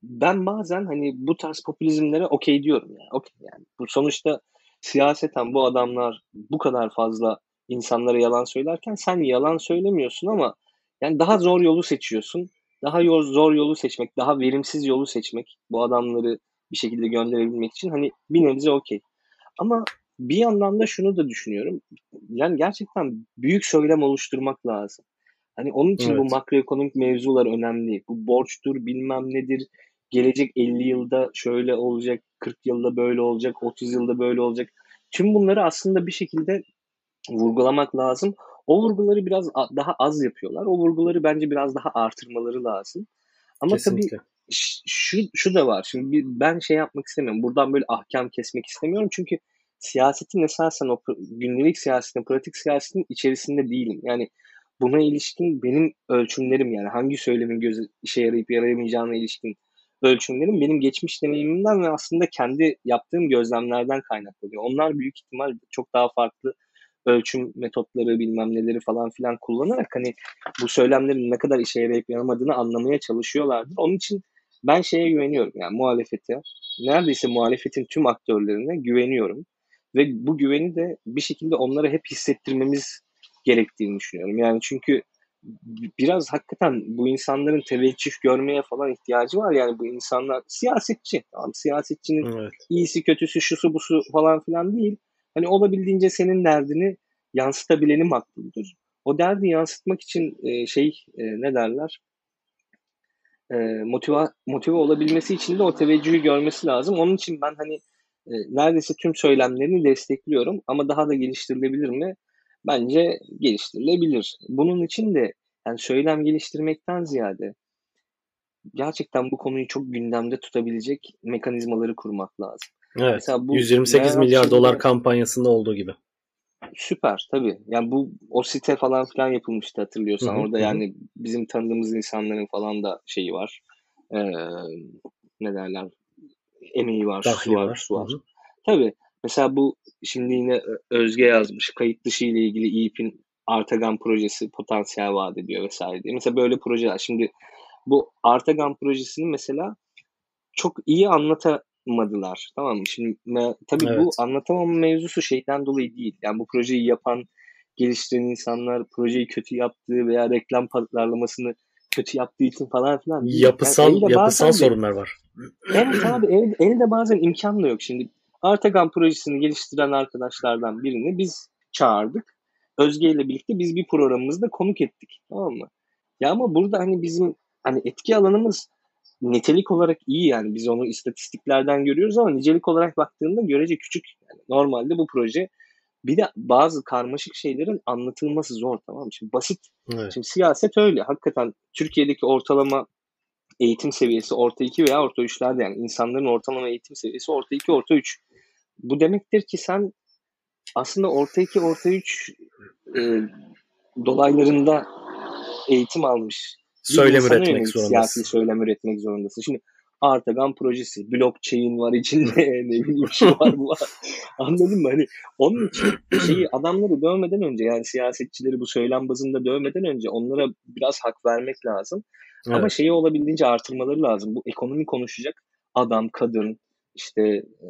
ben bazen hani bu tarz popülizmlere okey diyorum yani. Okey yani. Bu sonuçta siyaseten bu adamlar bu kadar fazla insanlara yalan söylerken sen yalan söylemiyorsun ama yani daha zor yolu seçiyorsun. Daha zor yolu seçmek, daha verimsiz yolu seçmek bu adamları bir şekilde gönderebilmek için hani bir nebze okey. Ama bir yandan da şunu da düşünüyorum. Yani gerçekten büyük söylem oluşturmak lazım. Hani onun için bu Evet. makroekonomik mevzular önemli. Bu borçtur, bilmem nedir. Gelecek 50 yılda şöyle olacak, 40 yılda böyle olacak, 30 yılda böyle olacak. Tüm bunları aslında bir şekilde vurgulamak lazım. O vurguları biraz daha az yapıyorlar. O vurguları bence biraz daha artırmaları lazım. Ama tabii Kesinlikle. ş- şu şu da var. Şimdi bir- ben şey yapmak istemiyorum. Buradan böyle ahkam kesmek istemiyorum. Çünkü siyasetin esasen o gündelik siyasetin, pratik siyasetin içerisinde değilim. Yani buna ilişkin benim ölçümlerim yani hangi söylemin gözü işe yarayıp yarayamayacağına ilişkin ölçümlerim benim geçmiş deneyimimden ve aslında kendi yaptığım gözlemlerden kaynaklanıyor. Onlar büyük ihtimal çok daha farklı ölçüm metotları bilmem neleri falan filan kullanarak hani bu söylemlerin ne kadar işe yarayıp yaramadığını anlamaya çalışıyorlardır. Onun için ben şeye güveniyorum yani muhalefete. Neredeyse muhalefetin tüm aktörlerine güveniyorum. Ve bu güveni de bir şekilde onlara hep hissettirmemiz gerektiğini düşünüyorum. Yani çünkü biraz hakikaten bu insanların teveccüh görmeye falan ihtiyacı var. Yani bu insanlar siyasetçi. Tamam siyasetçinin Evet. iyisi kötüsü şusu busu falan filan değil. Hani olabildiğince senin derdini yansıtabileni makbuldür. O derdi yansıtmak için e, şey e, ne derler? E, motive, motive olabilmesi için de o teveccühü görmesi lazım. Onun için ben hani e, neredeyse tüm söylemlerini destekliyorum ama daha da geliştirilebilir mi? Bence geliştirilebilir. Bunun için de yani söylem geliştirmekten ziyade gerçekten bu konuyu çok gündemde tutabilecek mekanizmaları kurmak lazım. Evet. Mesela bu 128 Meral milyar dolar kampanyasında olduğu gibi. Süper tabii. Yani bu o site falan filan yapılmıştı hatırlıyorsan. Hı hı, Orada hı yani bizim tanıdığımız insanların falan da şeyi var. Ee, ne derler? Emeği var, Dahli su var, var. su var. Hı hı. Tabii. Mesela bu şimdi yine Özge yazmış. Kayıt dışı ile ilgili İYİP'in Artagan projesi potansiyel vaat ediyor vesaire diye. Mesela böyle projeler. Şimdi bu Artagan projesini mesela çok iyi anlatamadılar. Tamam mı? Şimdi me- tabii bu Evet. anlatamama mevzusu şeyden dolayı değil. Yani bu projeyi yapan, geliştiren insanlar projeyi kötü yaptığı veya reklam pazarlamasını kötü yaptığı için falan filan değil. Yapısal Yani yapısal de- sorunlar var. Evet abi el, elde bazen imkan da yok. Şimdi Artagan projesini geliştiren arkadaşlardan birini biz çağırdık. Özge ile birlikte biz bir programımızda konuk ettik. Tamam mı? Ya ama burada hani bizim hani etki alanımız nitelik olarak iyi yani biz onu istatistiklerden görüyoruz ama nicelik olarak baktığında görece küçük. Yani normalde bu proje bir de bazı karmaşık şeylerin anlatılması zor tamam mı? Şimdi basit Evet. Şimdi siyaset öyle. Hakikaten Türkiye'deki ortalama eğitim seviyesi orta 2 veya orta 3'lerde yani insanların ortalama eğitim seviyesi orta 2, orta 3. Bu demektir ki sen aslında orta 2, orta 3 e, dolaylarında eğitim almış Söylem üretmek yönelik siyasi zorundasın. söylem üretmek zorundasın. Şimdi Artagan projesi, blockchain var içinde, [LAUGHS] ne bileyim şu [LAUGHS] var bu var. Anladın mı? Hani onun için şeyi adamları dövmeden önce yani siyasetçileri bu söylem bazında dövmeden önce onlara biraz hak vermek lazım. Ama Evet. şeyi olabildiğince artırmaları lazım. Bu ekonomi konuşacak adam, kadın, işte e,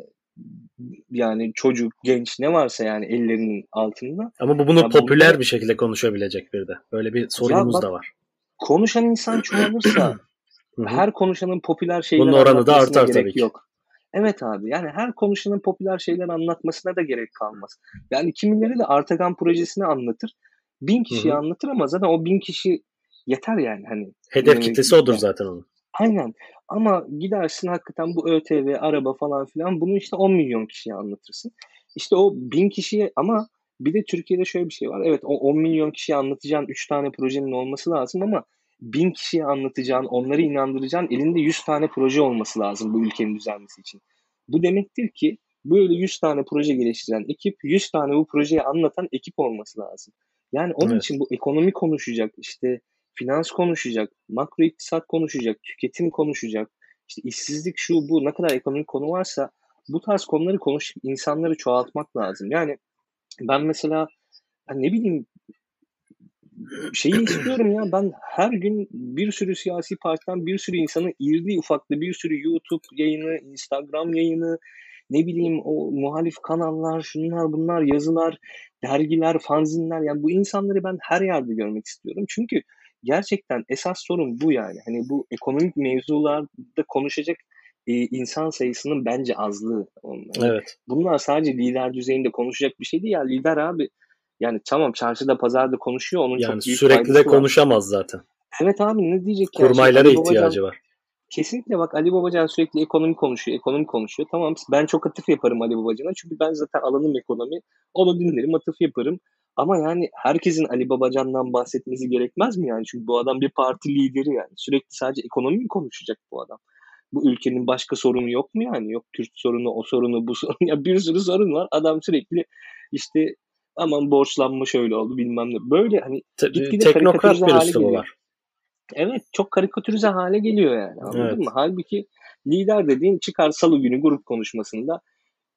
yani çocuk, genç ne varsa yani ellerinin altında. Ama bu bunu Ya popüler bunları- bir şekilde konuşabilecek bir de. Böyle bir sorunumuz bak- da var. Konuşan insan çoğalırsa [CLEARS THROAT] her konuşanın popüler şeyler Bunun oranı da artar gerek tabii ki. yok. Evet abi yani her konuşanın popüler şeyler anlatmasına da gerek kalmaz. Yani kimileri de Artagan projesini anlatır. Bin kişiye Hı hı. anlatır ama zaten o bin kişi yeter yani hani. Hedef dinlemek kitlesi odur zaten onun. Aynen. Ama gidersin hakikaten bu ÖTV, araba falan filan bunu işte 10 milyon kişiye anlatırsın. İşte o bin kişiye ama bir de Türkiye'de şöyle bir şey var. Evet o 10 milyon kişiye anlatacağın 3 tane projenin olması lazım ama bin kişiye anlatacağın, onları inandıracağın elinde 100 tane proje olması lazım bu ülkenin düzelmesi için. Bu demektir ki böyle 100 tane proje geliştiren ekip, 100 tane bu projeyi anlatan ekip olması lazım. Yani onun Evet. için bu ekonomi konuşacak, işte finans konuşacak, makro iktisat konuşacak, tüketim konuşacak, işte işsizlik şu bu ne kadar ekonomik konu varsa bu tarz konuları konuşup insanları çoğaltmak lazım. Yani ben mesela ne bileyim şeyi istiyorum ya ben her gün bir sürü siyasi partiden bir sürü insanı irli ufaklı bir sürü YouTube yayını, Instagram yayını, ne bileyim o muhalif kanallar, şunlar bunlar, yazılar, dergiler, fanzinler yani bu insanları ben her yerde görmek istiyorum. Çünkü gerçekten esas sorun bu yani. Hani bu ekonomik mevzularda konuşacak insan sayısının bence azlığı. Onlar. Evet. Bunlar sadece lider düzeyinde konuşacak bir şey değil ya. Lider abi yani tamam çarşıda pazarda konuşuyor. Onun yani çok büyük sürekli de konuşamaz var. zaten. Evet abi ne diyecek? Kurmaylara yani? ihtiyacı var. Kesinlikle bak Ali Babacan sürekli ekonomi konuşuyor, ekonomi konuşuyor. Tamam ben çok atıf yaparım Ali Babacan'a çünkü ben zaten alanım ekonomi. Onu dinlerim, atıf yaparım. Ama yani herkesin Ali Babacan'dan bahsetmesi gerekmez mi yani? Çünkü bu adam bir parti lideri yani. Sürekli sadece ekonomi mi konuşacak bu adam? Bu ülkenin başka sorunu yok mu yani? Yok Kürt sorunu, o sorunu, bu sorunu. [LAUGHS] Ya bir sürü sorun var. Adam sürekli işte aman borçlanma şöyle oldu bilmem ne. Böyle hani gitgide teknokrat bir üslubu var. Evet çok karikatürize hale geliyor yani anladın evet. mı? Halbuki lider dediğin çıkar salı günü grup konuşmasında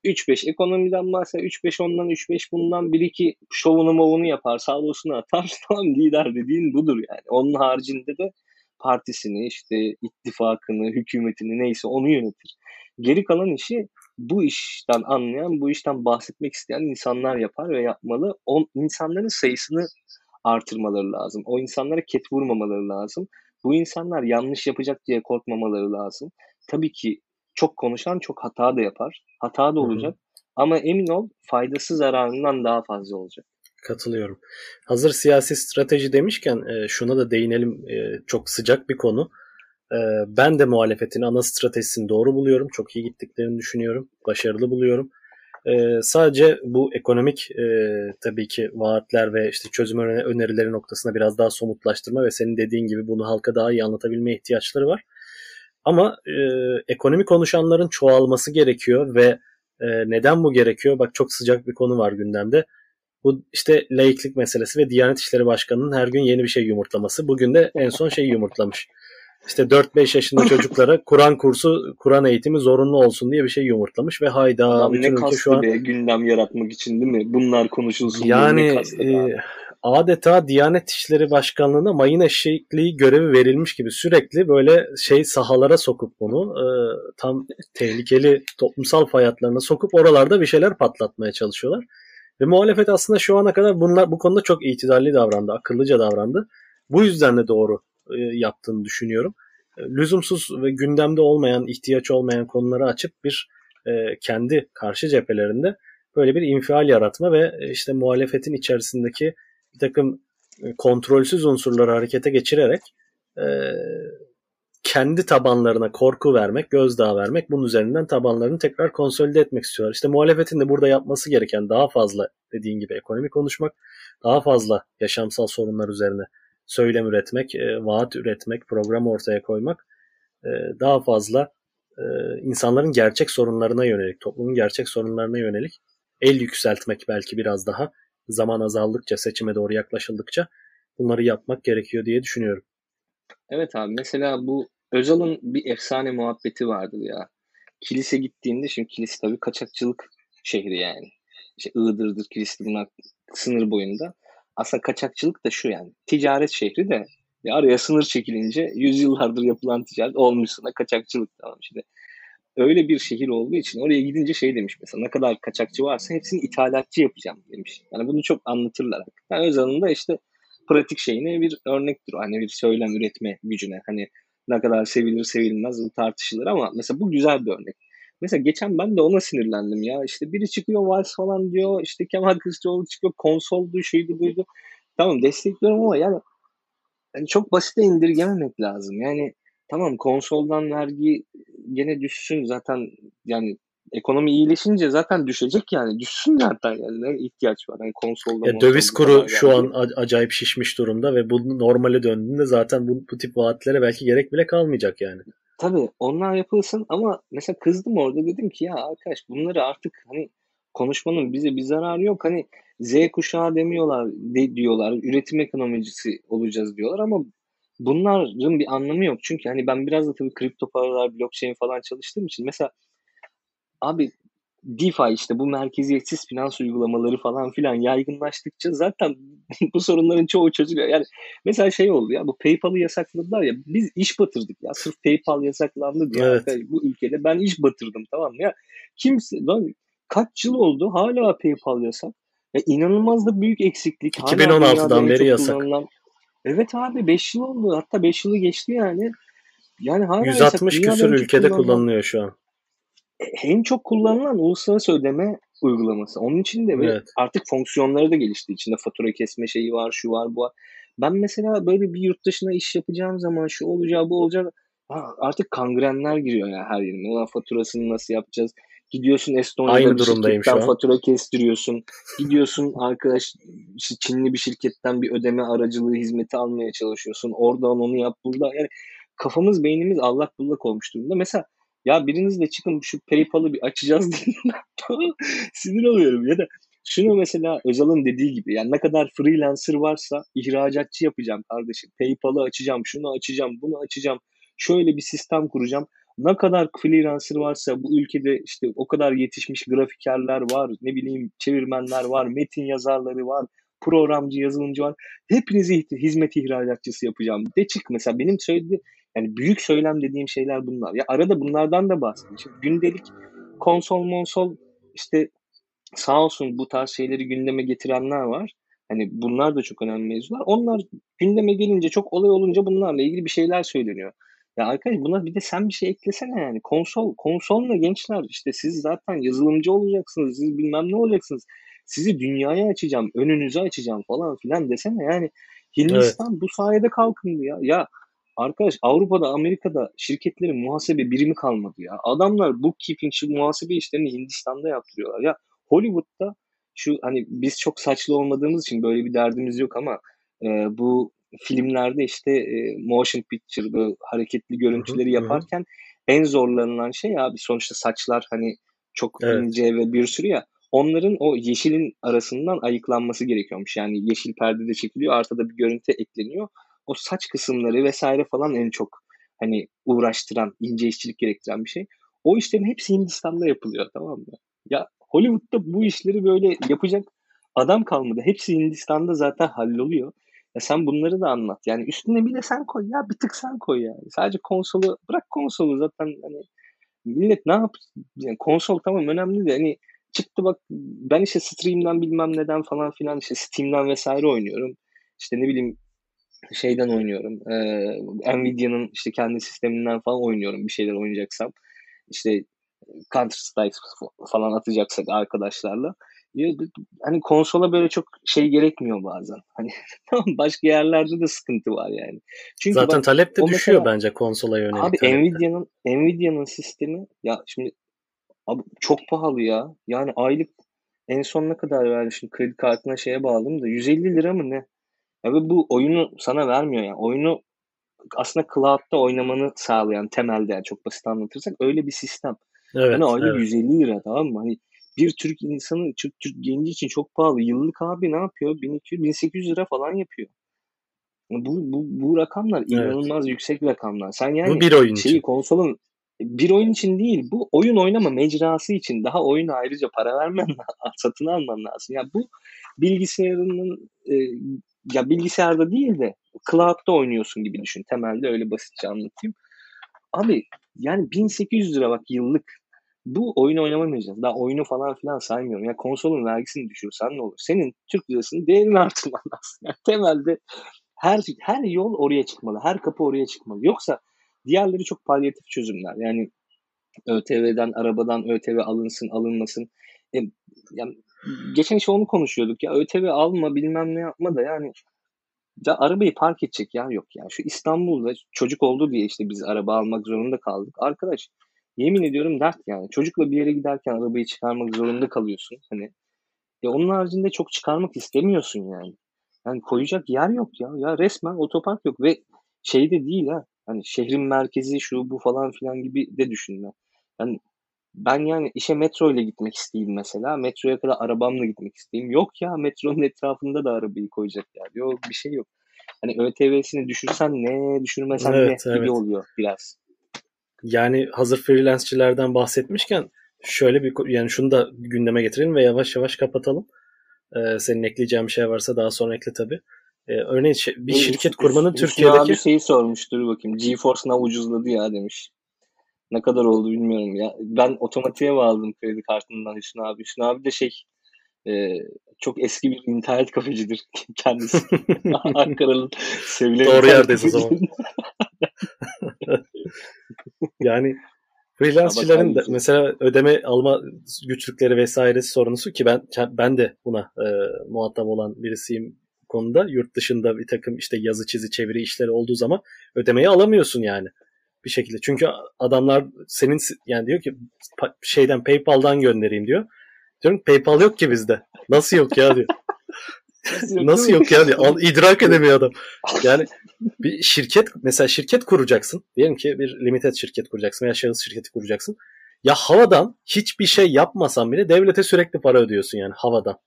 3-5 ekonomiden bahseder, 3-5 ondan, 3-5 bundan, 1-2 şovunu movunu yapar, sağlosunu atar. [LAUGHS] Tamam lider dediğin budur yani. Onun haricinde de partisini, işte ittifakını, hükümetini neyse onu yönetir. Geri kalan işi bu işten anlayan, bu işten bahsetmek isteyen insanlar yapar ve yapmalı. O insanların sayısını artırmaları lazım. O insanlara ket vurmamaları lazım. Bu insanlar yanlış yapacak diye korkmamaları lazım. Tabii ki çok konuşan çok hata da yapar. Hata da olacak. Hı-hı. Ama emin ol faydası zararından daha fazla olacak. Katılıyorum. Hazır siyasi strateji demişken e, şuna da değinelim. E, çok sıcak bir konu. E, ben de muhalefetin ana stratejisini doğru buluyorum. Çok iyi gittiklerini düşünüyorum. Başarılı buluyorum. E, sadece bu ekonomik e, tabii ki vaatler ve işte çözüm önerileri noktasına biraz daha somutlaştırma ve senin dediğin gibi bunu halka daha iyi anlatabilme ihtiyaçları var. Ama e, ekonomi konuşanların çoğalması gerekiyor ve e, neden bu gerekiyor? Bak çok sıcak bir konu var gündemde. Bu işte laiklik meselesi ve Diyanet İşleri Başkanı'nın her gün yeni bir şey yumurtlaması. Bugün de en son şey yumurtlamış. İşte 4-5 yaşında [LAUGHS] çocuklara Kur'an kursu, Kur'an eğitimi zorunlu olsun diye bir şey yumurtlamış ve hayda Adam bütün ne ülke şu an be, gündem yaratmak için değil mi? Bunlar konuşulsun. Yani e, adeta Diyanet İşleri Başkanlığı'na mayın eşekliği görevi verilmiş gibi sürekli böyle şey sahalara sokup bunu e, tam tehlikeli toplumsal fay sokup oralarda bir şeyler patlatmaya çalışıyorlar. Ve muhalefet aslında şu ana kadar bunlar bu konuda çok itidalli davrandı, akıllıca davrandı. Bu yüzden de doğru e, yaptığını düşünüyorum. E, lüzumsuz ve gündemde olmayan, ihtiyaç olmayan konuları açıp bir e, kendi karşı cephelerinde böyle bir infial yaratma ve işte muhalefetin içerisindeki bir takım kontrolsüz unsurları harekete geçirerek kendi tabanlarına korku vermek, gözdağı vermek, bunun üzerinden tabanlarını tekrar konsolide etmek istiyorlar. İşte muhalefetin de burada yapması gereken daha fazla dediğin gibi ekonomi konuşmak, daha fazla yaşamsal sorunlar üzerine söylem üretmek, e, vaat üretmek, program ortaya koymak, e, daha fazla e, insanların gerçek sorunlarına yönelik, toplumun gerçek sorunlarına yönelik el yükseltmek belki biraz daha zaman azaldıkça, seçime doğru yaklaşıldıkça bunları yapmak gerekiyor diye düşünüyorum. Evet abi mesela bu Özal'ın bir efsane muhabbeti vardır ya. Kilise gittiğinde şimdi kilise tabii kaçakçılık şehri yani. İşte Iğdır'dır, kilise bunlar sınır boyunda. Aslında kaçakçılık da şu yani. Ticaret şehri de ya araya sınır çekilince yüzyıllardır yapılan ticaret olmuş sana kaçakçılık tamam işte. Öyle bir şehir olduğu için oraya gidince şey demiş mesela ne kadar kaçakçı varsa hepsini ithalatçı yapacağım demiş. Yani bunu çok anlatırlar. Yani Özal'ın da işte pratik şeyine bir örnektir. Hani bir söylem üretme gücüne. Hani ne kadar sevilir sevilmez bu tartışılır ama mesela bu güzel bir örnek. Mesela geçen ben de ona sinirlendim ya. İşte biri çıkıyor vals falan diyor. İşte Kemal Kılıçdaroğlu çıkıyor konsoldu şeydi buydu. Tamam destekliyorum ama yani, yani çok basite indirgememek lazım. Yani tamam konsoldan vergi gene düşsün zaten yani ekonomi iyileşince zaten düşecek yani. Düşsün zaten yani. Ne ihtiyaç var? Yani konsolda ya döviz kuru şu an acayip şişmiş durumda ve bu normale döndüğünde zaten bu, bu tip vaatlere belki gerek bile kalmayacak yani. Tabii onlar yapılsın ama mesela kızdım orada dedim ki ya arkadaş bunları artık hani konuşmanın bize bir zararı yok. Hani Z kuşağı demiyorlar de, diyorlar. Üretim ekonomicisi olacağız diyorlar ama bunların bir anlamı yok. Çünkü hani ben biraz da tabii kripto paralar, blockchain falan çalıştığım için mesela abi DeFi işte bu merkeziyetsiz finans uygulamaları falan filan yaygınlaştıkça zaten [LAUGHS] bu sorunların çoğu çözülüyor. Yani mesela şey oldu ya bu PayPal'ı yasakladılar ya biz iş batırdık ya sırf PayPal yasaklandı diye evet. bu ülkede ben iş batırdım tamam mı ya kimse lan kaç yıl oldu hala PayPal yasak. Ya inanılmaz da büyük eksiklik. 2016'dan beri yasak. Kullanılan... Evet abi 5 yıl oldu hatta 5 yılı geçti yani. Yani hala 160 yasak. küsur ülkede kullanılan... kullanılıyor şu an en çok kullanılan uluslararası ödeme uygulaması. Onun için de evet. artık fonksiyonları da gelişti. İçinde fatura kesme şeyi var, şu var, bu var. Ben mesela böyle bir yurt dışına iş yapacağım zaman şu olacağı, bu olacak. artık kangrenler giriyor ya her yerine. Ulan faturasını nasıl yapacağız? Gidiyorsun Estonya'da Aynı bir durumdayım şirketten fatura kestiriyorsun. Gidiyorsun arkadaş işte Çinli bir şirketten bir ödeme aracılığı hizmeti almaya çalışıyorsun. Oradan onu yap burada. Yani kafamız beynimiz allak bullak olmuş durumda. Mesela ya biriniz de çıkın şu PayPal'ı bir açacağız [LAUGHS] diye sinir oluyorum. Ya da şunu mesela Özal'ın dediği gibi yani ne kadar freelancer varsa ihracatçı yapacağım kardeşim. PayPal'ı açacağım, şunu açacağım, bunu açacağım. Şöyle bir sistem kuracağım. Ne kadar freelancer varsa bu ülkede işte o kadar yetişmiş grafikerler var, ne bileyim çevirmenler var, metin yazarları var, programcı, yazılımcı var. Hepinizi hizmet ihracatçısı yapacağım. De çık mesela benim söylediğim yani büyük söylem dediğim şeyler bunlar. Ya arada bunlardan da bahsedeyim. Şimdi gündelik konsol monsol işte sağ olsun bu tarz şeyleri gündeme getirenler var. Hani bunlar da çok önemli mevzular. Onlar gündeme gelince çok olay olunca bunlarla ilgili bir şeyler söyleniyor. Ya arkadaş buna bir de sen bir şey eklesene yani. Konsol, konsolla gençler işte siz zaten yazılımcı olacaksınız, siz bilmem ne olacaksınız. Sizi dünyaya açacağım, önünüze açacağım falan filan desene yani. Hindistan evet. bu sayede kalkındı ya. Ya Arkadaş Avrupa'da, Amerika'da şirketlerin muhasebe birimi kalmadı ya. Adamlar bookkeeping, şu muhasebe işlerini Hindistan'da yaptırıyorlar. Ya Hollywood'da şu hani biz çok saçlı olmadığımız için böyle bir derdimiz yok ama e, bu filmlerde işte e, motion picture böyle hareketli görüntüleri yaparken en zorlanılan şey abi sonuçta saçlar hani çok evet. ince ve bir sürü ya onların o yeşilin arasından ayıklanması gerekiyormuş. Yani yeşil perdede çekiliyor, arkada bir görüntü ekleniyor o saç kısımları vesaire falan en çok hani uğraştıran, ince işçilik gerektiren bir şey. O işlerin hepsi Hindistan'da yapılıyor tamam mı? Ya Hollywood'da bu işleri böyle yapacak adam kalmadı. Hepsi Hindistan'da zaten halloluyor. Ya sen bunları da anlat. Yani üstüne bir de sen koy ya bir tık sen koy yani. Sadece konsolu bırak konsolu zaten hani millet ne yap yani konsol tamam önemli de hani çıktı bak ben işte stream'den bilmem neden falan filan işte Steam'den vesaire oynuyorum. İşte ne bileyim şeyden oynuyorum. E, Nvidia'nın işte kendi sisteminden falan oynuyorum bir şeyler oynayacaksam. İşte Counter Strike falan atacaksak arkadaşlarla. Hani konsola böyle çok şey gerekmiyor bazen. Hani [LAUGHS] başka yerlerde de sıkıntı var yani. Çünkü Zaten bak, talep de düşüyor mesela, bence konsola yönelik. Abi Nvidia'nın Nvidia'nın sistemi ya şimdi abi çok pahalı ya. Yani aylık en son ne kadar verdi şimdi kredi kartına şeye bağladım da 150 lira mı ne? Ve bu oyunu sana vermiyor yani. Oyunu aslında cloud'da oynamanı sağlayan temelde yani çok basit anlatırsak öyle bir sistem. Evet, yani aylık evet. 150 lira tamam mı? Hani bir Türk insanı, Türk, Türk genci için çok pahalı. Yıllık abi ne yapıyor? 1200, 1800 lira falan yapıyor. Bu, bu, bu rakamlar evet. inanılmaz yüksek rakamlar. Sen yani bu bir oyun şeyi, için. konsolun bir oyun için değil bu oyun oynama mecrası için daha oyuna ayrıca para vermen [LAUGHS] satın alman lazım. Ya yani bu bilgisayarının e, ya bilgisayarda değil de cloud'da oynuyorsun gibi düşün. Temelde öyle basitçe anlatayım. Abi yani 1800 lira bak yıllık bu oyun oynamayacağız. Daha oyunu falan filan saymıyorum. Ya konsolun vergisini düşürsen ne olur? Senin Türk lirasının değerini artırman [LAUGHS] lazım. Yani temelde her her yol oraya çıkmalı. Her kapı oraya çıkmalı. Yoksa diğerleri çok palyatif çözümler. Yani ÖTV'den, arabadan ÖTV alınsın, alınmasın. E, yani geçen işte onu konuşuyorduk ya ÖTV alma bilmem ne yapma da yani ya arabayı park edecek yer yok ya. Şu İstanbul'da çocuk oldu diye işte biz araba almak zorunda kaldık. Arkadaş yemin ediyorum dert yani. Çocukla bir yere giderken arabayı çıkarmak zorunda kalıyorsun. Hani ya onun haricinde çok çıkarmak istemiyorsun yani. Yani koyacak yer yok ya. Ya resmen otopark yok ve şey de değil ha. Hani şehrin merkezi şu bu falan filan gibi de düşünme. Yani ben yani işe metro ile gitmek isteyeyim mesela. Metroya kadar arabamla gitmek isteyeyim. Yok ya metronun etrafında da arabayı koyacak yer. Yok bir şey yok. Hani ÖTV'sini düşürsen ne, düşürmesen ne evet. gibi oluyor biraz. Yani hazır freelance'çilerden bahsetmişken şöyle bir yani şunu da gündeme getirelim ve yavaş yavaş kapatalım. Ee, senin ekleyeceğin bir şey varsa daha sonra ekle tabii. Ee, örneğin bir şirket kurmanın Hüsnü Türkiye'deki... abi şeyi sormuş dur bakayım. GeForce Now ucuzladı ya demiş. Ne kadar oldu bilmiyorum ya. Ben otomatiğe bağladım kredi kartından Hüsnü abi. Hüsnü abi de şey e, çok eski bir internet kafecidir [LAUGHS] kendisi. [LAUGHS] Ankara'nın sevilen Doğru yerdeyiz o zaman. [LAUGHS] yani freelance'çilerin de mesela ödeme alma güçlükleri vesaire sorunusu ki ben ben de buna e, muhatap olan birisiyim konuda. Yurt dışında bir takım işte yazı çizi çeviri işleri olduğu zaman ödemeyi alamıyorsun yani bir şekilde. Çünkü adamlar senin yani diyor ki şeyden PayPal'dan göndereyim diyor. Diyorum PayPal yok ki bizde. Nasıl yok ya diyor. Nasıl yok yani? Al, idrak edemiyor adam. Yani bir şirket mesela şirket kuracaksın. Diyelim ki bir limited şirket kuracaksın veya şahıs şirketi kuracaksın. Ya havadan hiçbir şey yapmasan bile devlete sürekli para ödüyorsun yani havadan.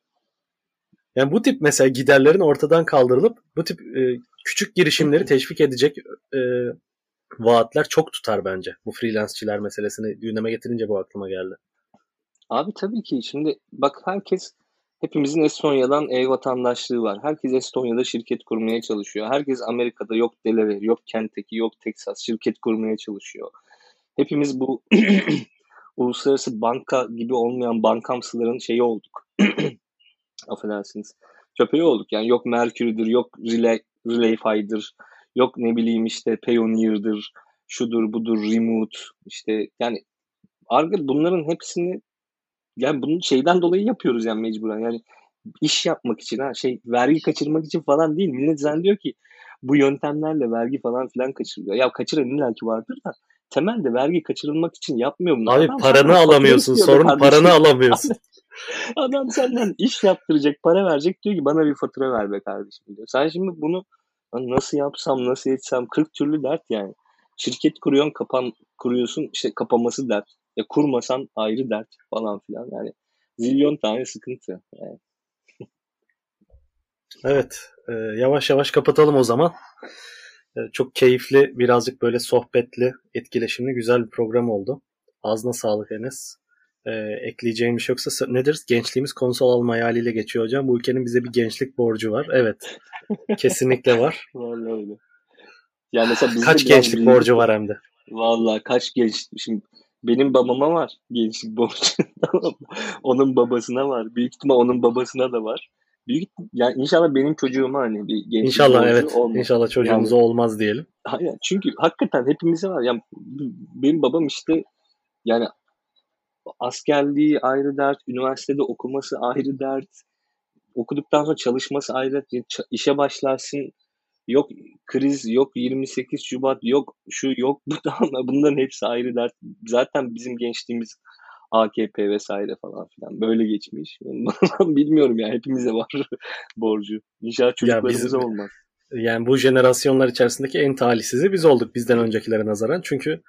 Yani bu tip mesela giderlerin ortadan kaldırılıp bu tip e, küçük girişimleri teşvik edecek e, vaatler çok tutar bence. Bu freelance'çiler meselesini gündeme getirince bu aklıma geldi. Abi tabii ki şimdi bak herkes hepimizin Estonya'dan ev vatandaşlığı var. Herkes Estonya'da şirket kurmaya çalışıyor. Herkes Amerika'da yok Delaware, yok Kentucky, yok Texas şirket kurmaya çalışıyor. Hepimiz bu [CLEARS THROAT] uluslararası banka gibi olmayan bankamsıların şeyi olduk. [CLEARS THROAT] Affedersiniz. Köpeği olduk. Yani yok Mercury'dir, yok Relay, Relayfi'dir, yok ne bileyim işte Pioneer'dır, şudur budur, Remote. işte yani bunların hepsini yani bunu şeyden dolayı yapıyoruz yani mecburen. Yani iş yapmak için ha şey vergi kaçırmak için falan değil. Millet zannediyor ki bu yöntemlerle vergi falan filan kaçırılıyor. Ya kaçıran illaki vardır da temelde vergi kaçırılmak için yapmıyor bunu. Abi Adam paranı alamıyorsun. Sorun kardeşim. paranı [LAUGHS] alamıyorsun. Adam senden iş yaptıracak, para verecek diyor ki bana bir fatura ver be kardeşim diyor. Sen şimdi bunu nasıl yapsam, nasıl etsem 40 türlü dert yani. Şirket kuruyorsun, kapan kuruyorsun, işte kapaması dert. Ya kurmasan ayrı dert falan filan. Yani zilyon tane sıkıntı. Yani. [LAUGHS] evet. E, yavaş yavaş kapatalım o zaman. E, çok keyifli, birazcık böyle sohbetli, etkileşimli, güzel bir program oldu. Ağzına sağlık Enes. E, ekleyeceğim bir şey yoksa nedir? Gençliğimiz konsol alma hayaliyle geçiyor hocam. Bu ülkenin bize bir gençlik borcu var. Evet. Kesinlikle var. [LAUGHS] Vallahi öyle. Yani mesela kaç gençlik borcu var hem de. Vallahi kaç genç. Şimdi benim babama var gençlik borcu. [LAUGHS] onun babasına var. Büyük ihtimal onun babasına da var. Büyük yani inşallah benim çocuğuma hani bir gençlik İnşallah evet. Olmaz. İnşallah çocuğumuza yani, olmaz diyelim. Aynen. Çünkü hakikaten hepimize var. Yani benim babam işte yani askerliği ayrı dert, üniversitede okuması ayrı dert, okuduktan sonra çalışması ayrı dert, işe başlarsın yok kriz, yok 28 Şubat, yok şu, yok bu [LAUGHS] da bunların hepsi ayrı dert. Zaten bizim gençliğimiz AKP vesaire falan filan böyle geçmiş. [LAUGHS] Bilmiyorum ya hepimize var [LAUGHS] borcu. İnşallah çocuklarımıza bizim, olmaz. Yani bu jenerasyonlar içerisindeki en talihsizi biz olduk bizden öncekilere nazaran. Çünkü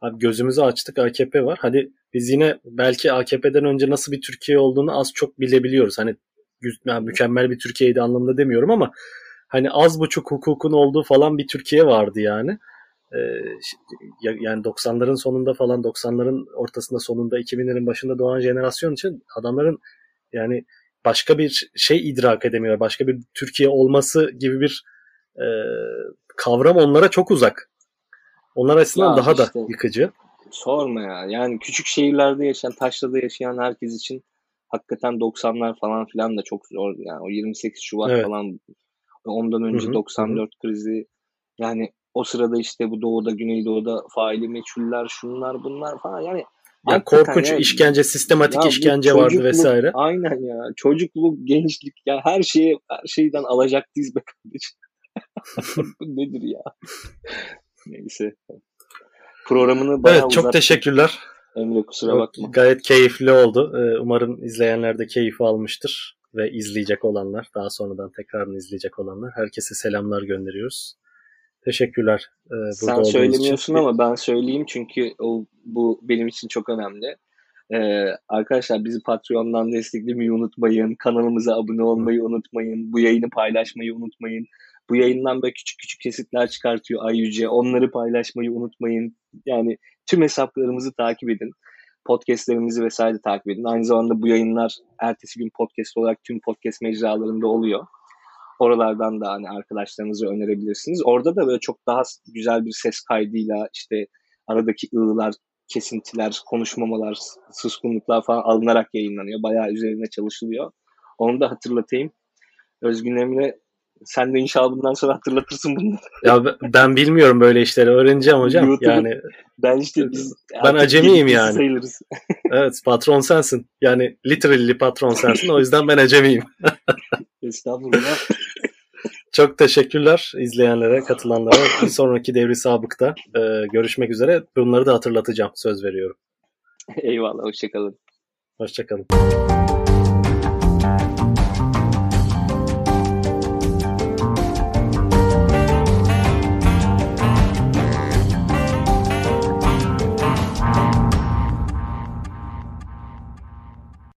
abi gözümüzü açtık AKP var. Hadi biz yine belki AKP'den önce nasıl bir Türkiye olduğunu az çok bilebiliyoruz. Hani mükemmel bir Türkiye'ydi anlamında demiyorum ama hani az buçuk hukukun olduğu falan bir Türkiye vardı yani. Ee, yani 90'ların sonunda falan 90'ların ortasında sonunda 2000'lerin başında doğan jenerasyon için adamların yani başka bir şey idrak edemiyor. Başka bir Türkiye olması gibi bir e, kavram onlara çok uzak. Onlar açısından ya daha işte, da yıkıcı. Sorma ya. Yani küçük şehirlerde yaşayan, taşrada yaşayan herkes için hakikaten 90'lar falan filan da çok zor. Yani o 28 Şubat evet. falan Ondan önce hı hı. 94 krizi. Yani o sırada işte bu doğuda, güneydoğuda faili meçhuller, şunlar bunlar falan. Yani ya korkunç yani, işkence, sistematik ya işkence vardı vesaire. Aynen ya. Çocukluk, gençlik ya her şeye her şeyden alacaktıyız be kardeşim. [LAUGHS] [LAUGHS] nedir ya? Neyse. Programını bayağı Evet, çok uzattık. teşekkürler. Emre kusura bakma. Gayet keyifli oldu. Ee, umarım izleyenler de keyif almıştır ve izleyecek olanlar, daha sonradan tekrarını izleyecek olanlar herkese selamlar gönderiyoruz. Teşekkürler. E, burada Sen söylemiyorsun için. ama ben söyleyeyim çünkü o, bu benim için çok önemli. Ee, arkadaşlar bizi Patreon'dan desteklemeyi unutmayın. Kanalımıza abone olmayı unutmayın. Bu yayını paylaşmayı unutmayın. Bu yayından böyle küçük küçük kesitler çıkartıyor Ay Yüce. Onları paylaşmayı unutmayın. Yani tüm hesaplarımızı takip edin. podcastlerimizi vesaire takip edin. Aynı zamanda bu yayınlar ertesi gün podcast olarak tüm podcast mecralarında oluyor. Oralardan da hani arkadaşlarınızı önerebilirsiniz. Orada da böyle çok daha güzel bir ses kaydıyla işte aradaki ığlar, kesintiler, konuşmamalar, suskunluklar falan alınarak yayınlanıyor. Bayağı üzerine çalışılıyor. Onu da hatırlatayım. Özgün Emre sen de inşallah bundan sonra hatırlatırsın bunu. Ya ben bilmiyorum böyle işleri öğreneceğim hocam. YouTube, yani ben işte biz ben acemiyim yani. Sayılırız. [LAUGHS] evet patron sensin. Yani literally patron sensin. O yüzden ben acemiyim. [LAUGHS] Estağfurullah. Çok teşekkürler izleyenlere, katılanlara. Bir sonraki devri sabıkta e, görüşmek üzere. Bunları da hatırlatacağım. Söz veriyorum. Eyvallah. Hoşçakalın. Hoşçakalın.